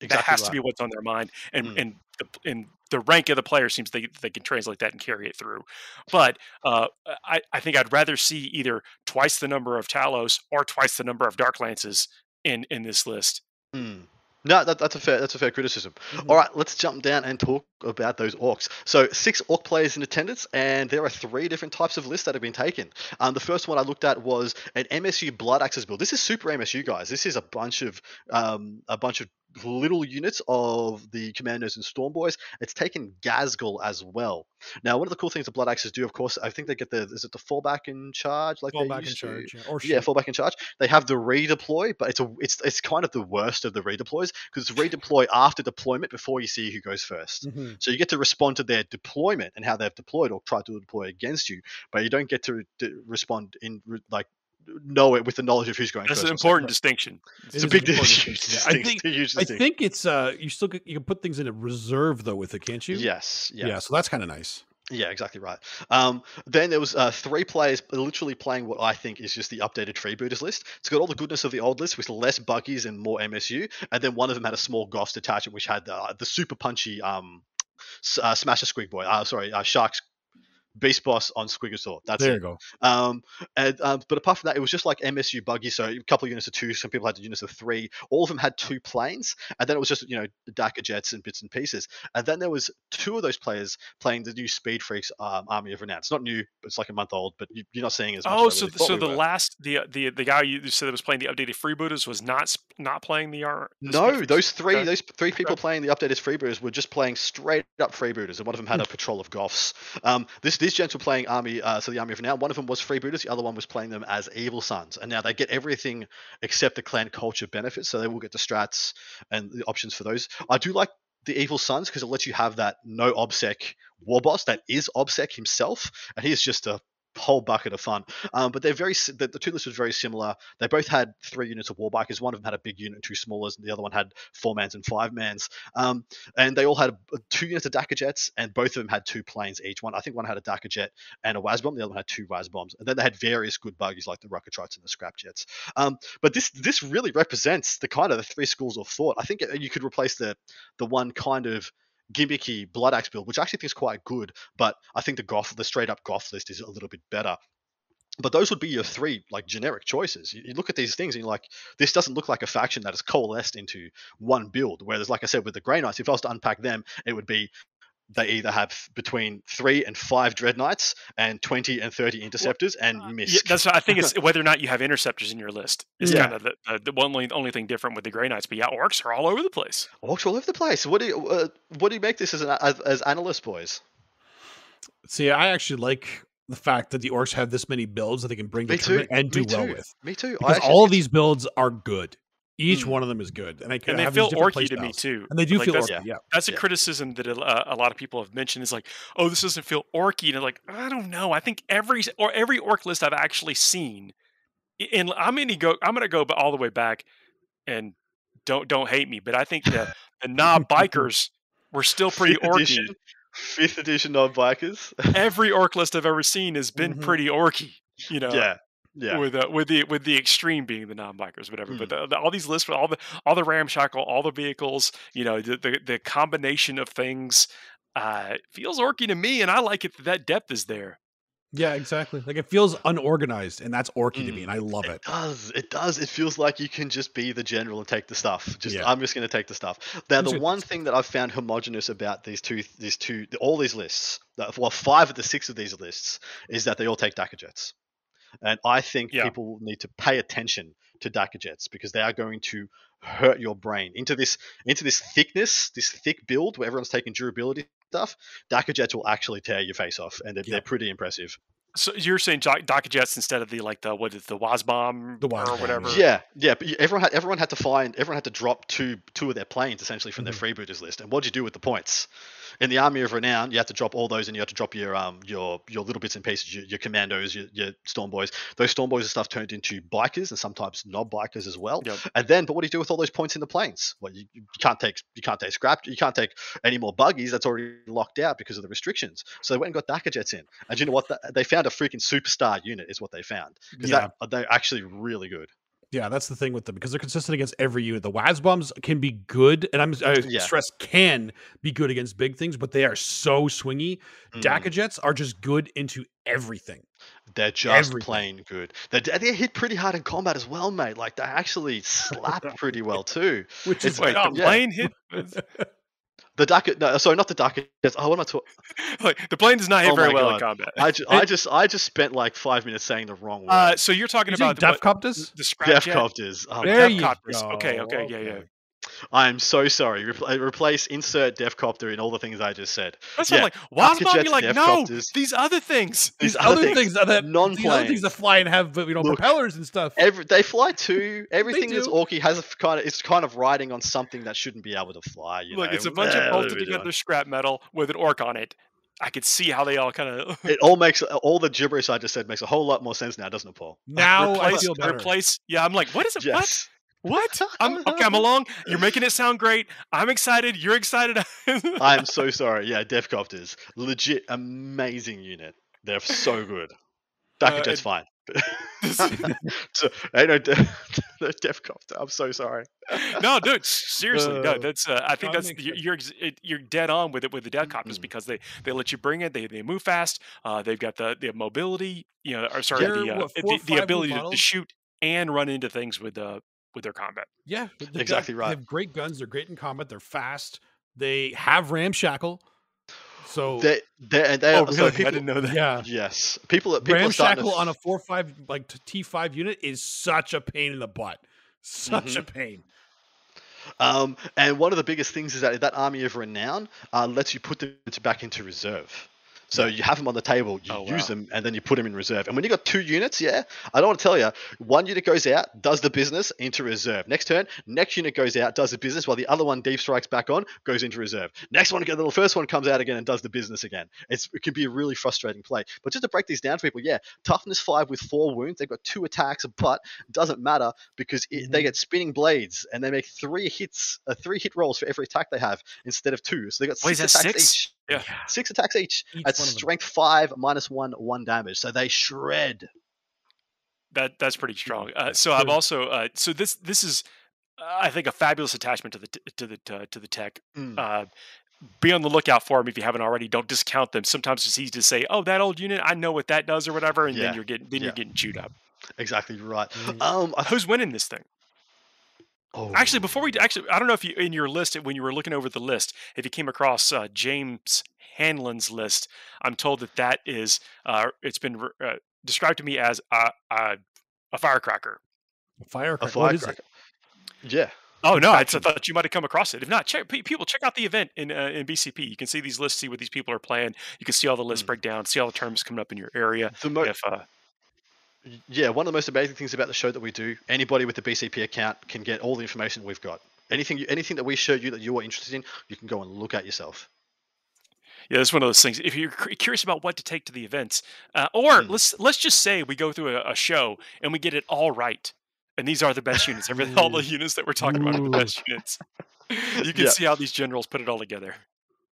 Exactly that has to be what's on their mind, and Mm. and the, and the rank of the player seems they they can translate that and carry it through. But uh, I I think I'd rather see either twice the number of Talos or twice the number of Dark Lances in in this list. Mm. No, that, that's a fair that's a fair criticism. Mhm. All right, let's jump down and talk about those orks. So six ork players in attendance, and there are three different types of lists that have been taken. Um, the first one I looked at was an MSU Blood Axes build. This is super MSU guys. This is a bunch of um, a bunch of little units of the Commandos and Storm Boys. It's taken Ghazghkull as well. Now, one of the cool things the Blood Axes do, of course, I think they get the is it the fallback in charge like Fall they back in used to? charge, yeah, or Yeah, shoot. fallback in charge. They have the redeploy, but it's a it's it's kind of the worst of the redeploys because it's redeploy after deployment before you see who goes first. Mhm. So you get to respond to their deployment and how they've deployed or tried to deploy against you, but you don't get to, to respond in like know it with the knowledge of who's going That's first. an or second. important distinction. It (laughs) It's a big an distinction. Yeah, I think I distinct. think it's uh you still get- you can put things in a reserve though with it, can't you? Yes. Yeah. Yeah, so that's kind of nice. Yeah, exactly right. Um, then there was uh, three players literally playing what I think is just the updated freebooters list. It's got all the goodness of the old list with less buggies and more MSU, and then one of them had a small Goss detachment which had uh, the super punchy um, s- uh, Smasher Squig Boy. Uh, sorry, uh, Sharks Beast Boss on Squigosaur. That's there it. you go. Um, and, um, but apart from that, it was just like MSU buggy. So a couple of units of two, some people had units of three. All of them had two planes, and then it was just you know Dakkajets and bits and pieces. And then there was two of those players playing the new Speed Freaks um, Army of Renown. It's not new, but it's like a month old. But you, you're not seeing as much. Oh, as I so really th- so we the were. last the the the guy you said that was playing the updated freebooters was not not playing the R. the No, those three, Okay. those three people playing the updated freebooters were just playing straight up freebooters, and one of them had a patrol of Goffs. Um, this these gents were playing army, uh, so the army of now. One of them was freebooters, the other one was playing them as Evil Sunz, and now they get everything except the clan culture benefits, so they will get the strats and the options for those. I do like the Evil Sunz because it lets you have that no obsec war boss that is obsec himself, and he's just a whole bucket of fun. Um, but they're very the, the two lists was very similar. They both had three units of war bikers. One of them had a big unit two smallers, and the other one had four mans and five mans. Um, and they all had uh, two units of Dakkajets, and both of them had two planes each. One, I think, one had a Dakkajet and a Wazbom. The other one had two Wazboms, and then they had various good buggies like the rocket trots and the scrap jets. Um, but this this really represents the kind of the three schools of thought. I think uh, you could replace the the one kind of gimmicky blood axe build, which I actually think is quite good, but I think the Goff, the straight up Goff list is a little bit better. But those would be your three like generic choices. You, you look at these things and you're like, this doesn't look like a faction that is coalesced into one build. Whereas, like I said, with the Grey Knights, if I was to unpack them, it would be they either have between three and five dread knights and 20 and 30 interceptors and Yeah, miss that's what I think it's (laughs) whether or not you have interceptors in your list is Yeah. kind of the, uh, the one only, only thing different with the Grey Knights. But yeah, orks are all over the place. orks all over the place what do you uh, what do you make this as an as, as analysts boys See, I actually like the fact that the orks have this many builds that they can bring to me the too and do me well too. with. me too Because actually all of these builds are good. Each Mm. one of them is good, and I And they have feel orky to me too. And they do Like, feel that's- orky. Yeah, That's a Yeah. criticism that a, a lot of people have mentioned is like, oh, this doesn't feel orky. And like, I don't know. I think every or every ork list I've actually seen, and I'm gonna go. I'm gonna go all the way back, and don't don't hate me, but I think the the knob (laughs) bikers were still (laughs) pretty fifth orky. edition fifth edition of bikers Every ork list I've ever seen has been Mhm. pretty orky. You know, yeah yeah with uh, with the with the extreme being the non-bikers, whatever. But Mm. the, the, all these lists with all the all the ramshackle, all the vehicles, you know, the the, the combination of things uh, feels orky to me, and I like it that that depth is there. yeah, exactly. Like it feels unorganized, and that's orky to me, Mm. and I love It it. does. It does. It feels like you can just be the general and take the stuff. Just Yeah. I'm just going to take the stuff. Now, the one thing that I've found homogenous about these two, these two, all these lists, well, five of the six of these lists, is that they all take Dakkajets, and I think Yeah. people need to pay attention to Dakkajets because they are going to hurt your brain into this into this thickness, this thick build where everyone's taking durability stuff. Dakkajets will actually tear your face off, and they're, Yeah. they're pretty impressive. So you're saying jo- Dakkajets instead of the like the what is it, the Wazbom The or Wazbom, whatever? Yeah, yeah, but everyone had everyone had to find everyone had to drop two two of their planes essentially from Mhm. their freebooters list. And what'd you do with the points? In the army of renown, you have to drop all those, and you have to drop your um your your little bits and pieces, your, your commandos, your, your storm boys. Those storm boys and stuff turned into bikers and sometimes knob bikers as well. Yep. And then, but what do you do with all those points in the planes? Well, you, you can't take you can't take scrap, you can't take any more buggies. That's already locked out because of the restrictions. So they went and got Dakkajets in, and you know what? They found a freaking superstar unit, is what they found because Yeah. that they're actually really good. Yeah, that's the thing with them because they're consistent against every unit. The Wazboms can be good, and I'm I Yeah. stress can be good against big things, but they are so swingy. Mm. Dakkajets are just good into everything. They're just Everything. plain good. They they hit pretty hard in combat as well, mate. Like they actually slap pretty well (laughs) too. Which It's- is Wait, the yeah. plane hit. (laughs) (laughs) The Dakka, no, sorry, not the Dakka. jets. Oh, what am I talking? like (laughs) the plane does not hit Oh very my well in combat. I just, I just, I just spent like five minutes saying the wrong word. Uh, so you're talking You say about Def what- Coptus? the scrap Death. Oh, There Def you Copters. go. Okay, okay, yeah, yeah. I am so sorry. Repl- replace insert Death copter in all the things I just said. That's Yeah, like. Jets, you're like, Def no, Copters. these other things. These These other other things that these other things that fly and have you know Look, propellers and stuff. Every they fly too. Everything that's orky has a kind of it's kind of riding on something that shouldn't be able to fly. You Look, know? it's a bunch Eh, of bolted together scrap metal with an ork on it. I could see how they all kind of (laughs) It all makes all the gibberish I just said makes a whole lot more sense now, doesn't it, Paul? now I replace, feel better. replace. Yeah, I'm like, what is it? Yes. What? What? (laughs) I'm okay. I'm along. You're making it sound great. I'm excited. You're excited. (laughs) I'm so sorry. Yeah, Deffkoptas, legit amazing unit. They're so good. Dakka Uh, Jet's and- fine. (laughs) so, I know De- Deffkopta. I'm so sorry. no, dude. Seriously, no. Uh, That's. Uh, I think that's you're you're, you're dead on with it with the deadcopters Mm. because they they let you bring it. They they move fast. Uh, they've got the the mobility. You know, or sorry, They're, the, uh, what, the four or the ability to, to shoot and run into things with uh with their combat. Yeah, got- Exactly right. They have great guns. They're great in combat. They're fast. They have ramshackle. So They, they, they, oh, so people, I didn't know that. yeah, (laughs) Yes, people. People ramshackle to, on a four five like T five unit is such a pain in the butt. Such Mm-hmm. a pain. Um, and one of the biggest things is that that army of renown uh, lets you put them back into reserve. So you have them on the table, you Oh, use wow. them, and then you put them in reserve. And when you got two units, yeah, I don't want to tell you, one unit goes out, does the business into reserve. Next turn, next unit goes out, does the business, while the other one deep strikes back on, goes into reserve. Next one, the first one comes out again and does the business again. It's, it can be a really frustrating play. But just to break these down for people, yeah, toughness five with four wounds. They've got two attacks, but it doesn't matter because it, they Mhm. get spinning blades and they make three hits, uh, three hit rolls for every attack they have instead of two. So they got six that attacks six? each. Yeah. Six attacks each Each at one of them. strength five minus one, one damage. So they shred. That that's pretty strong. Uh, so I've also uh, so this this is uh, I think a fabulous attachment to the t- to the uh, to the tech. Mm. Uh, be on the lookout for them if you haven't already. Don't discount them. Sometimes it's easy to say, "Oh, that old unit, I know what that does" or whatever, and Yeah. then you're getting then Yeah. you're getting chewed up. Exactly right. Mhm. Um, I Who's winning this thing? Oh, Actually, before we actually, I don't know if you in your list when you were looking over the list, if you came across uh, James Hanlon's list, I'm told that that is uh, it's been re- uh, described to me as a, a, a firecracker. A firecracker. a What is it? firecracker. Yeah. Oh no! I faction? thought you might have come across it. If not, check people check out the event in uh, in BCP. You can see these lists, see what these people are playing. You can see all the lists Mm. breakdown, see all the terms coming up in your area. The mo- If uh, yeah, one of the most amazing things about the show that we do, anybody with a BCP account can get all the information we've got. Anything, you, anything that we show you that you are interested in, you can go and look at yourself. Yeah, it's one of those things. If you're curious about what to take to the events, uh, or Hmm. let's let's just say we go through a, a show and we get it all right, and these are the best units. Every all the (laughs) units that we're talking about are the best units. You (laughs) can Yeah. see how these generals put it all together.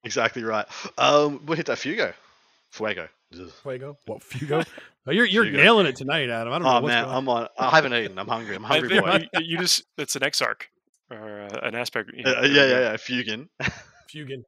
Exactly right. Um, we'll hit that Fugo. Fuego. Ugh. Fuego. What Fugo? (laughs) Oh, you're you're Fugo. nailing it tonight, Adam. I don't know Oh what's man, going. I'm on. I haven't eaten. I'm hungry. I'm (laughs) hungry boy. you, you just it's an Exarch or uh, an aspect. you know, Uh, there yeah, yeah, yeah. (laughs) Fuegan. Fuegan.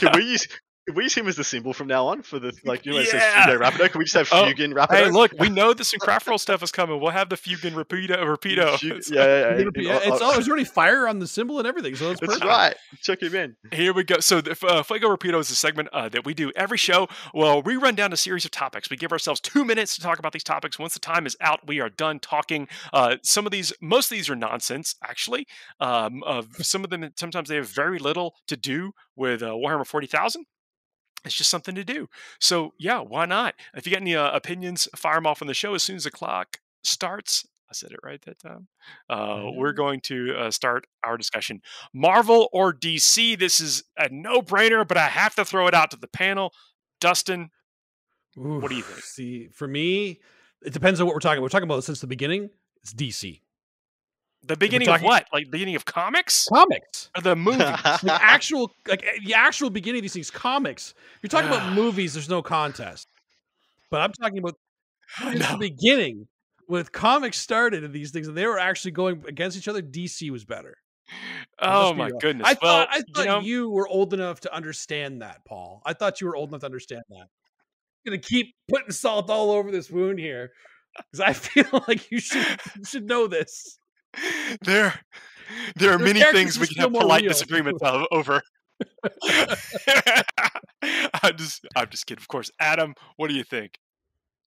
can we use? Can we use him as the symbol from now on for the like you know it Yeah. Fugo Rapido? Can we just have Oh, Fuegan Rapido? Hey, look, we know the some Craftworld stuff is coming. We'll have the Fuegan Rapido. Rapido. Fug- It's- yeah, yeah, yeah. Yeah, it's oh, oh, already fire on the symbol and everything, so it's That's perfect. right. Chuck him in. Here we go. So, the uh, Fuego Rapido is a segment uh, that we do every show. Well, we run down a series of topics. We give ourselves two minutes to talk about these topics. Once the time is out, we are done talking. Uh, some of these, most of these are nonsense, actually. Um, of some of them, sometimes they have very little to do with uh, Warhammer 40,000. It's just something to do. So, yeah, why not? If you got any uh, opinions, fire them off on the show as soon as the clock starts. I said it right that time. Uh, we're Mhm. going to uh, start our discussion. Marvel or DC? This is a no brainer, but I have to throw it out to the panel. Dustin, What do you think? See, for me, it depends on what we're talking. About. We're talking about since the beginning. It's DC the beginning of what? Like beginning of comics comics. or the movie? (laughs) The actual, like eh, the actual beginning of these things, comics. You're talking about (sighs) movies, there's no contest. But I'm talking about (sighs) since the beginning, with comics started and these things, and they were actually going against each other. DC was better. Oh my real. goodness. I well, thought I thought you, know, were old enough to understand that, Paul. I thought you were old enough to understand that. I'm gonna keep putting salt all over this wound here because I (laughs) feel like you should you should know this. (laughs) there, there are Their many things we can have polite real. disagreements o- over. (laughs) I'm just, I'm just kidding. Of course, Adam. What do you think?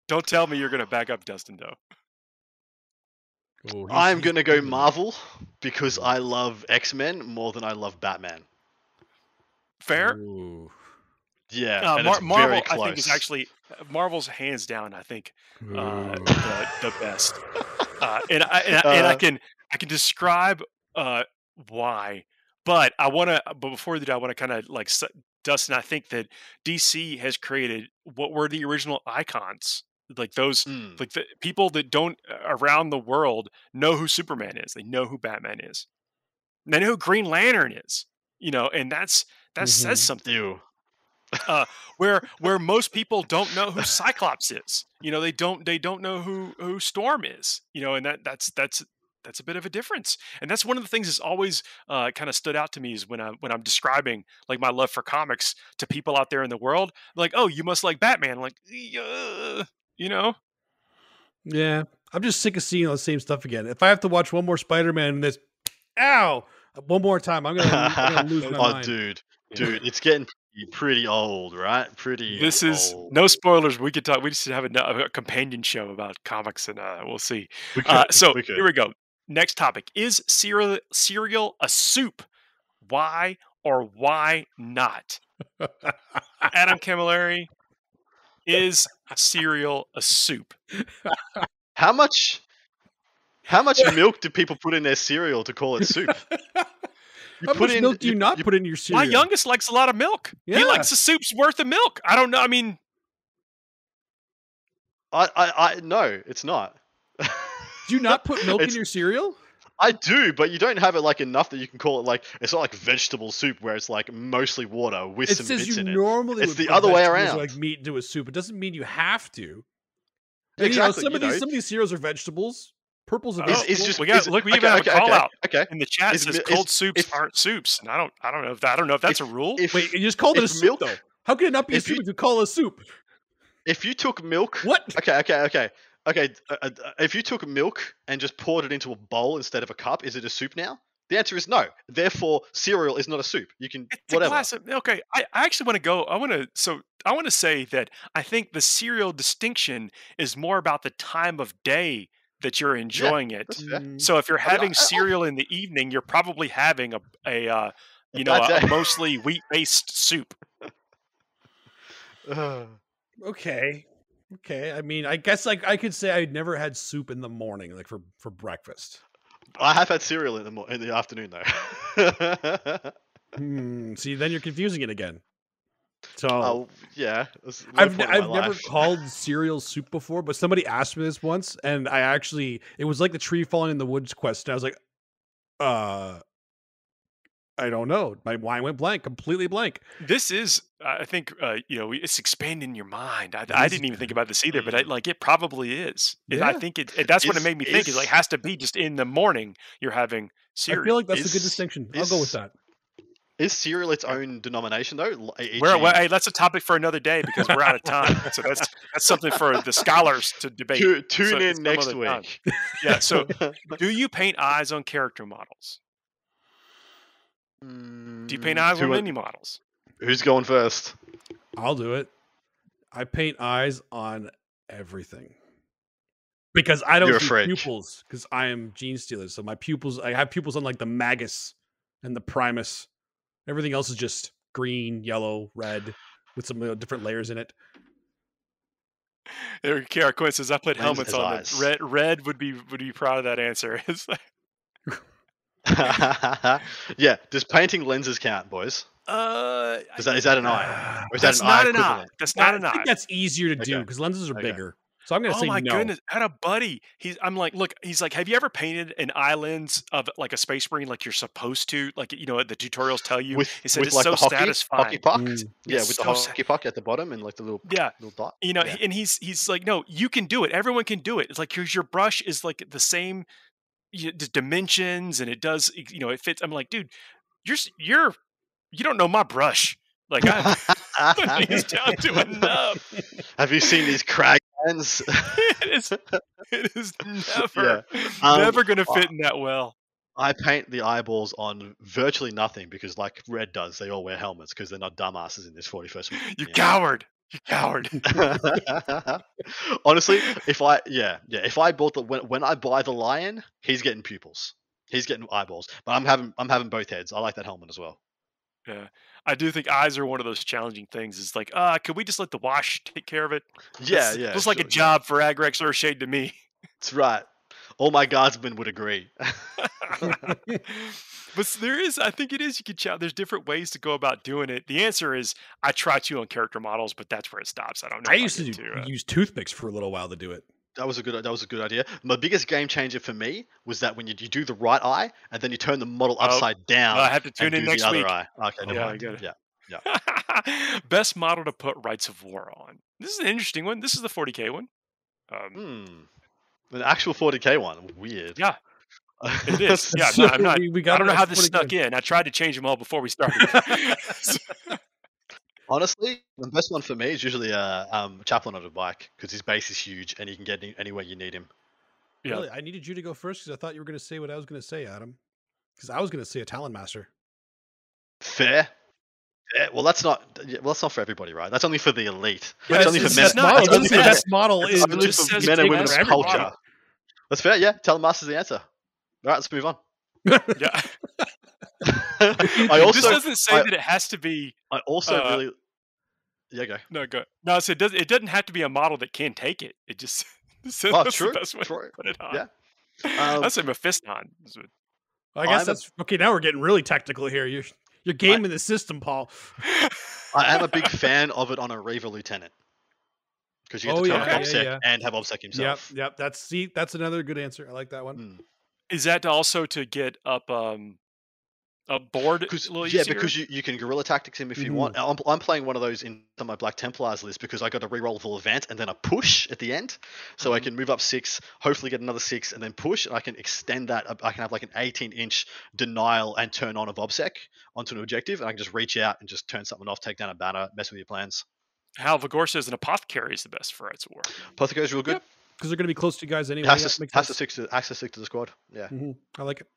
Don't tell me you're going to back up Dustin, though. Oh, I'm gonna go. Marvel because I love X Men more than I love Batman. Fair. Ooh. Yeah, Uh, Mar- Marvel, I think, is actually uh, Marvel's hands down. I think uh, the, the best, uh, (laughs) and I and, I and I Uh, can I can describe uh, why, but I want to. But before that, I want to kind of like Dustin. I think that DC has created what were the original icons, like those Mm. like the people that don't around the world know who Superman is. They know who Batman is. And they know who Green Lantern is. You know, and that's that Mhm. says something Ew. Uh, where where most people don't know who Cyclops is. You know, they don't they don't know who who Storm is. You know, and that that's that's that's a bit of a difference. And that's one of the things that's always uh, kind of stood out to me is when I when I'm describing like my love for comics to people out there in the world. Like, oh, you must like Batman. like, yeah, you know, Yeah, I'm just sick of seeing all the same stuff again. If I have to watch one more Spider-Man in this, ow, one more time, I'm gonna, I'm gonna lose (laughs) my oh, mind. dude, dude, it's getting pretty, pretty old, right? Pretty. this is old. no spoilers. We could talk. We just have a, a companion show about comics, and uh, we'll see. We Uh, so we here we go. Next topic is cereal cereal a soup? Why or why not? Adam Camilleri, is cereal a soup? How much? How much milk do people put in their cereal to call it soup? (laughs) You How put much in- milk do you, you- not you- put in your cereal? My youngest likes a lot of milk. He likes a soup's worth of milk. I don't know. I mean, I, I, I no, it's not. (laughs) Do you not put milk in your cereal? I do, but you don't have it like enough that you can call it like it's not like vegetable soup where it's like mostly water with It some bits in it. normally It's the other way around. like meat into a soup. It doesn't mean you have to. Yeah, And, you know, exactly, some you of these some of these cereals are vegetables. Purple's a vegetable. It's, it's just we got- is- look, we okay, even have a okay, okay, call-out. Okay, in the chat it Is says mi- cold is- soups if- aren't soups, and I don't, I don't know if that, I don't know if that's a rule. if Wait, you just called it a if soup milk- though. How can it not be a if you- soup if you call it a soup? if you took milk, What? okay, okay, okay, okay, uh, uh, uh, if you took milk and just poured it into a bowl instead of a cup, is it a soup now? The answer is no. Therefore, cereal is not a soup. You can It's a whatever. glass of okay. I, I actually want to go. I want to. So I want to say that I think the cereal distinction is more about the time of day that you're enjoying it. That's. Mm, So if you're I mean, having I- I- cereal in the evening, you're probably having a a uh, you know a, a mostly wheat based soup. Ugh. okay. Okay. I mean, I guess like I could say I'd never had soup in the morning, like for for breakfast. I have had cereal in the mo- in the afternoon though. (laughs) Hmm, see, then you're confusing it again. So oh yeah, it's a low I've, I've never life. (laughs) called cereal soup before, but somebody asked me this once, and I actually it was like the tree falling in the woods quest. And I was like, uh, I don't know. My mind went blank, completely blank. This is, I think, uh, you know, it's expanding your mind. I, I didn't even think about this either, but I, Mm. like it probably is. It- I think it, it- That's what it Is- made me think. Is like has to be just in the morning. You're having cereal. I feel like that's a good Is- distinction. I'll go with that. Is cereal its own denomination though? L- e- Where, e.g., well, hey, that's a topic for another day because we're out of time. so that's that's something for the scholars to debate. tu- tune so in next other time. week. Yeah. So, (laughs) do you paint eyes on character models? Do you paint Mm, eyes who on wa- menu models? Who's going first? I'll do it. I paint eyes on everything because I don't You're a do freak. pupils because I am gene stealer. So my pupils, I have pupils on like the Magus and the Primus. Everything else is just green, yellow, red with some uh, different layers in it. There, Kara Quinn says I put Lens helmets on. eyes. Red, red would be would be proud of that answer. (laughs) It's like, (laughs) yeah. Does painting lenses count, boys? uh, Is that is that an eye? (sighs) Or is that's that an eye not an eye. That's not I an think eye. that's easier to do Okay. because lenses are Okay. bigger. So I'm gonna Oh say my no. goodness! I had a buddy. He's. I'm like, look. He's like, have you ever painted an lens of like a space marine like you're supposed to? Like you know, the tutorials tell you. With, he said it's like so the hockey, satisfying. hockey puck? Mm. Yeah, It's with the so sa- hockey puck at the bottom and like the little Yeah, little dot. you know, Yeah. and he's he's like, no, you can do it. Everyone can do it. It's like here's your brush is like the same y- the dimensions, and it does. You know, it fits. I'm like, dude, you're you're you don't know my brush. Like I (laughs) put these down to (laughs) enough. Have you seen these crag hands? (laughs) it is it is (laughs) never Um, never gonna uh, fit in that well. I paint the eyeballs on virtually nothing because, like Red does, they all wear helmets because they're not dumbasses in this 41st. (laughs) You yeah. coward. You coward. Honestly, if I yeah yeah if I bought the when when I buy the lion, he's getting pupils. He's getting eyeballs, but I'm having I'm having both heads. I like that helmet as well. Yeah. I do think eyes are one of those challenging things. It's like, uh, could we just let the wash (laughs) take care of it? Yeah, It's- yeah. Looks like a sure, yeah. job for Agrax or Earthshade to me. That's right. All my guardsmen would agree. (laughs) but there is, I think it is. You can challenge. There's different ways to go about doing it. The answer is, I try to on character models, but that's where it stops. I don't know. I used to do, uh, use toothpicks for a little while to do it. That was a good that was a good idea. My biggest game changer for me was that when you, you do the right eye and then you turn the model Oh, upside down. I have to tune in next the other week. eye. Okay, never Yeah, I mind. get it. Yeah. (laughs) Best model to put Rites of War on. This is an interesting one. This is the 40k one. Um, Hmm. An actual 40k one. Weird. Yeah, It (laughs) is. Yeah, (laughs) So no, I'm not. we, we I don't know how this 40 snuck in. I tried to change them all before we started. Honestly, the best one for me is usually a um, chaplain on a bike because his base is huge and he can get any, anywhere you need him. Yeah. Really, I needed you to go first because I thought you were going to say what I was going to say, Adam. Because I was going to say a Talon Master. Fair. Yeah, well, that's not. Well, that's not for everybody, right? That's only for the elite. Yeah, that's it's- only for men. just that's it's only for the men. best model It's is only just for says men and take women's for every culture. model. That's fair. Yeah, Talonmaster's the answer. All right, let's move on. yeah. (laughs) I (laughs) also, this doesn't say I- that it has to be. I also uh, really, Yeah, go. No, go. No, so it does. It doesn't have to be a model that can take it. It just. so Oh, that's true, The best way true, to put it on. yeah. Um, That's a Mephiston. is I guess I'm a- that's okay. Now we're getting really technical here. You're you're gaming the system, Paul. (laughs) I am a big fan of it on a Reiver Lieutenant. Because you get Oh, to yeah, turn yeah, OBSEC yeah. and have OBSEC himself. Yep, yep. That's see, that's another good answer. I like that one. Mm. Is that also to get up um a board? Because yeah, because you, you can guerrilla tactics him if you Mhm. want. I'm, I'm playing one of those in on my Black Templars list because I got a rerollable event and then a push at the end, so I Mhm. can move up six, hopefully get another six, and then push, and I can extend that. I can have like an 18 inch denial and turn on of OBSEC onto an objective, and I can just reach out and just turn something off, take down a banner, mess with your plans. Hal Vigor says an apothecary is the best for Rites of War. Apothecary is real good. Yep, Because they're going to be close to you guys anyway. has Yeah, to makes has to stick to access stick to the squad. Yeah. Mhm. I like it.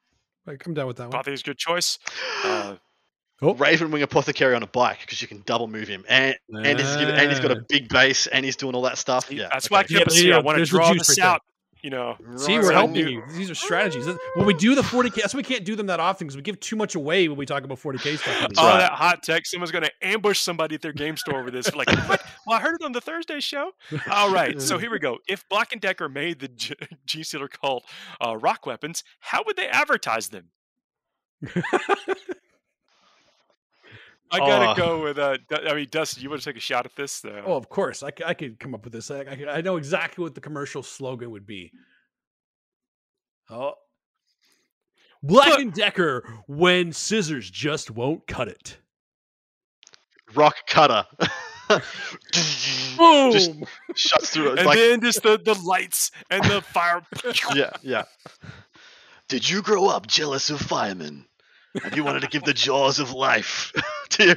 I come down with that one. Apothecary is a good choice. Uh, Oh. Raven Wing Apothecary on a bike because you can double move him, and and he's, and he's got a big base base, and he's doing all that stuff. Yeah, that's okay. why I kept Yeah, it here. yeah, I want to draw juice this right out. You know, See, we're helping you. These are strategies. When we do the 40k, that's why we can't do them that often because we give too much away when we talk about 40k stuff. Oh, right. that hot tech! Someone's going to ambush somebody at their game store over this. Like, what? Well, I heard it on the Thursday show. All right, so (laughs) here we go. If Black and Decker made the G, (laughs) G Sealer called uh, rock weapons, how would they advertise them? (laughs) I gotta Oh. go with. Uh, Du- I mean, Dustin, you want to take a shot at this? Uh, Oh, of course. I could come up with this. I, I, I know exactly what the commercial slogan would be. Oh. Black Look- and Decker when scissors just won't cut it. rock cutter. (laughs) Boom! Just shuts through it. and Like, then just the, the lights and the fire. (laughs) yeah, yeah. (laughs) Did you grow up jealous of firemen? And you wanted to give the jaws of life (laughs) to you. (laughs)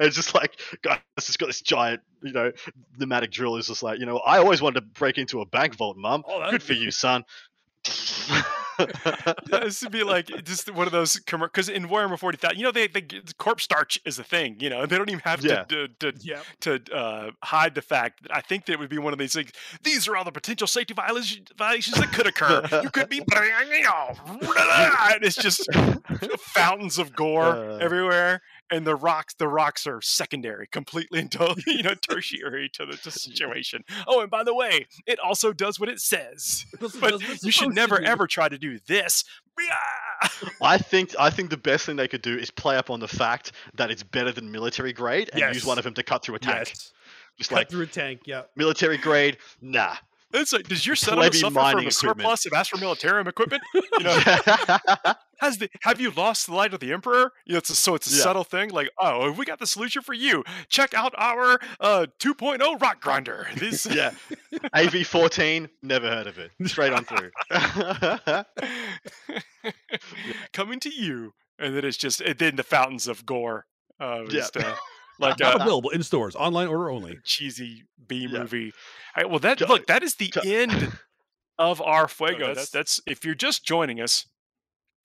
it's just like, guys, it's just got this giant, you know, pneumatic drill. Is just like, you know, I always wanted to break into a bank vault, mum. Oh, Good for you, son. (laughs) this would be like just one of those because in Warhammer 40,000, you know, they, they corpse starch is a thing. You know, they don't even have Yeah. to to, to, yeah. to uh, hide the fact. that I think that it would be one of these things. These are all the potential safety violations, violations that could occur. You could be, you (laughs) and it's just (laughs) fountains of gore Uh. everywhere, and the rocks. The rocks are secondary, completely and totally, (laughs) you know, (laughs) tertiary to the to situation. Oh, and by the way, it also does what it says. But does what it's you should never ever try to do this. I think I think the best thing they could do is play up on the fact that it's better than military grade and use one of them to cut through a tank. Yes. Just Cut like through a tank. Yeah. military grade, nah. It's like, does your settlement suffer from a equipment. surplus of Astra Militarum equipment? You know, (laughs) has the have you lost the light of the Emperor? You know, it's a, so it's a Yeah. subtle thing. Like, oh, we got the solution for you. Check out our uh, 2.0 rock grinder. This, yeah. (laughs) AV14, never heard of it. Straight on through. (laughs) coming to you, and then it's just and then the fountains of gore. Uh, Yeah. just, uh, like Not a available in stores, online order only. cheesy B Yeah. movie. Right, well, that look that is the end (laughs) of our fuego. That's that's if you're just joining us.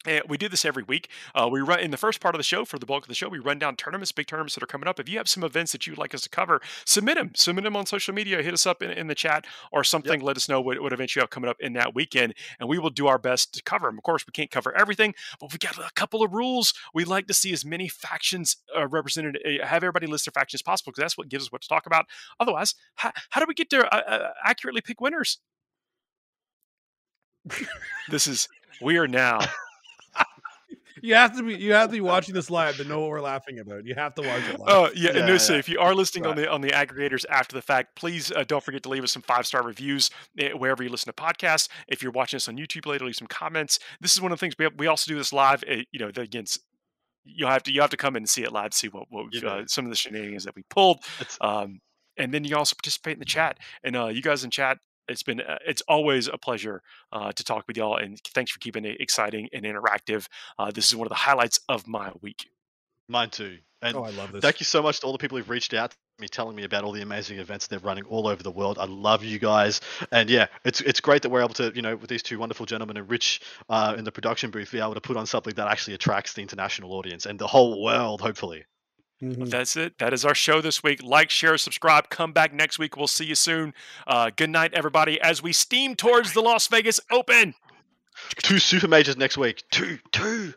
Eh, we do this every week. Uh, we run in the first part of the show for the bulk of the show. We run down tournaments, big tournaments that are coming up. If you have some events that you'd like us to cover, submit them. Submit them on social media. Hit us up in, in the chat or something. Let us know what, what events you have coming up in that weekend, and we will do our best to cover them. Of course, we can't cover everything, but we got a couple of rules. We like to see as many factions uh, represented, uh, have everybody list their factions as possible because that's what gives us what to talk about. Otherwise, how, how do we get to uh, uh, accurately pick winners? (laughs) this is we are now. You have to be you have to be watching this live to know what we're laughing about. You have to watch it live. Oh yeah, and Yeah, no, so yeah. if you are listening on the on the aggregators after the fact, please uh, don't forget to leave us some five star reviews eh, wherever you listen to podcasts. If you're watching us on YouTube later, leave some comments. This is one of the things we we also do this live. eh, you know, the- again, you'll have to you have to come in and see it live to see what what Yeah. uh, some of the shenanigans that we pulled. Um, and then you also participate in the chat. And uh, you guys in chat, it's been uh, it's always a pleasure uh, to talk with y'all. And thanks for keeping it exciting and interactive. Uh, this is one of the highlights of my week. Mine too. And oh, I love this. thank you so much to all the people who've reached out to me telling me about all the amazing events they're running all over the world. I love you guys. And yeah, it's it's great that we're able to, you know, with these two wonderful gentlemen and Rich uh, in the production booth, be able to put on something that actually attracts the international audience and the whole world, hopefully. Mhm. That's it. That is our show this week. Like, share, subscribe. Come back next week. We'll see you soon. Uh, good night, everybody, as we steam towards the Las Vegas Open. Two super majors next week. Two, two.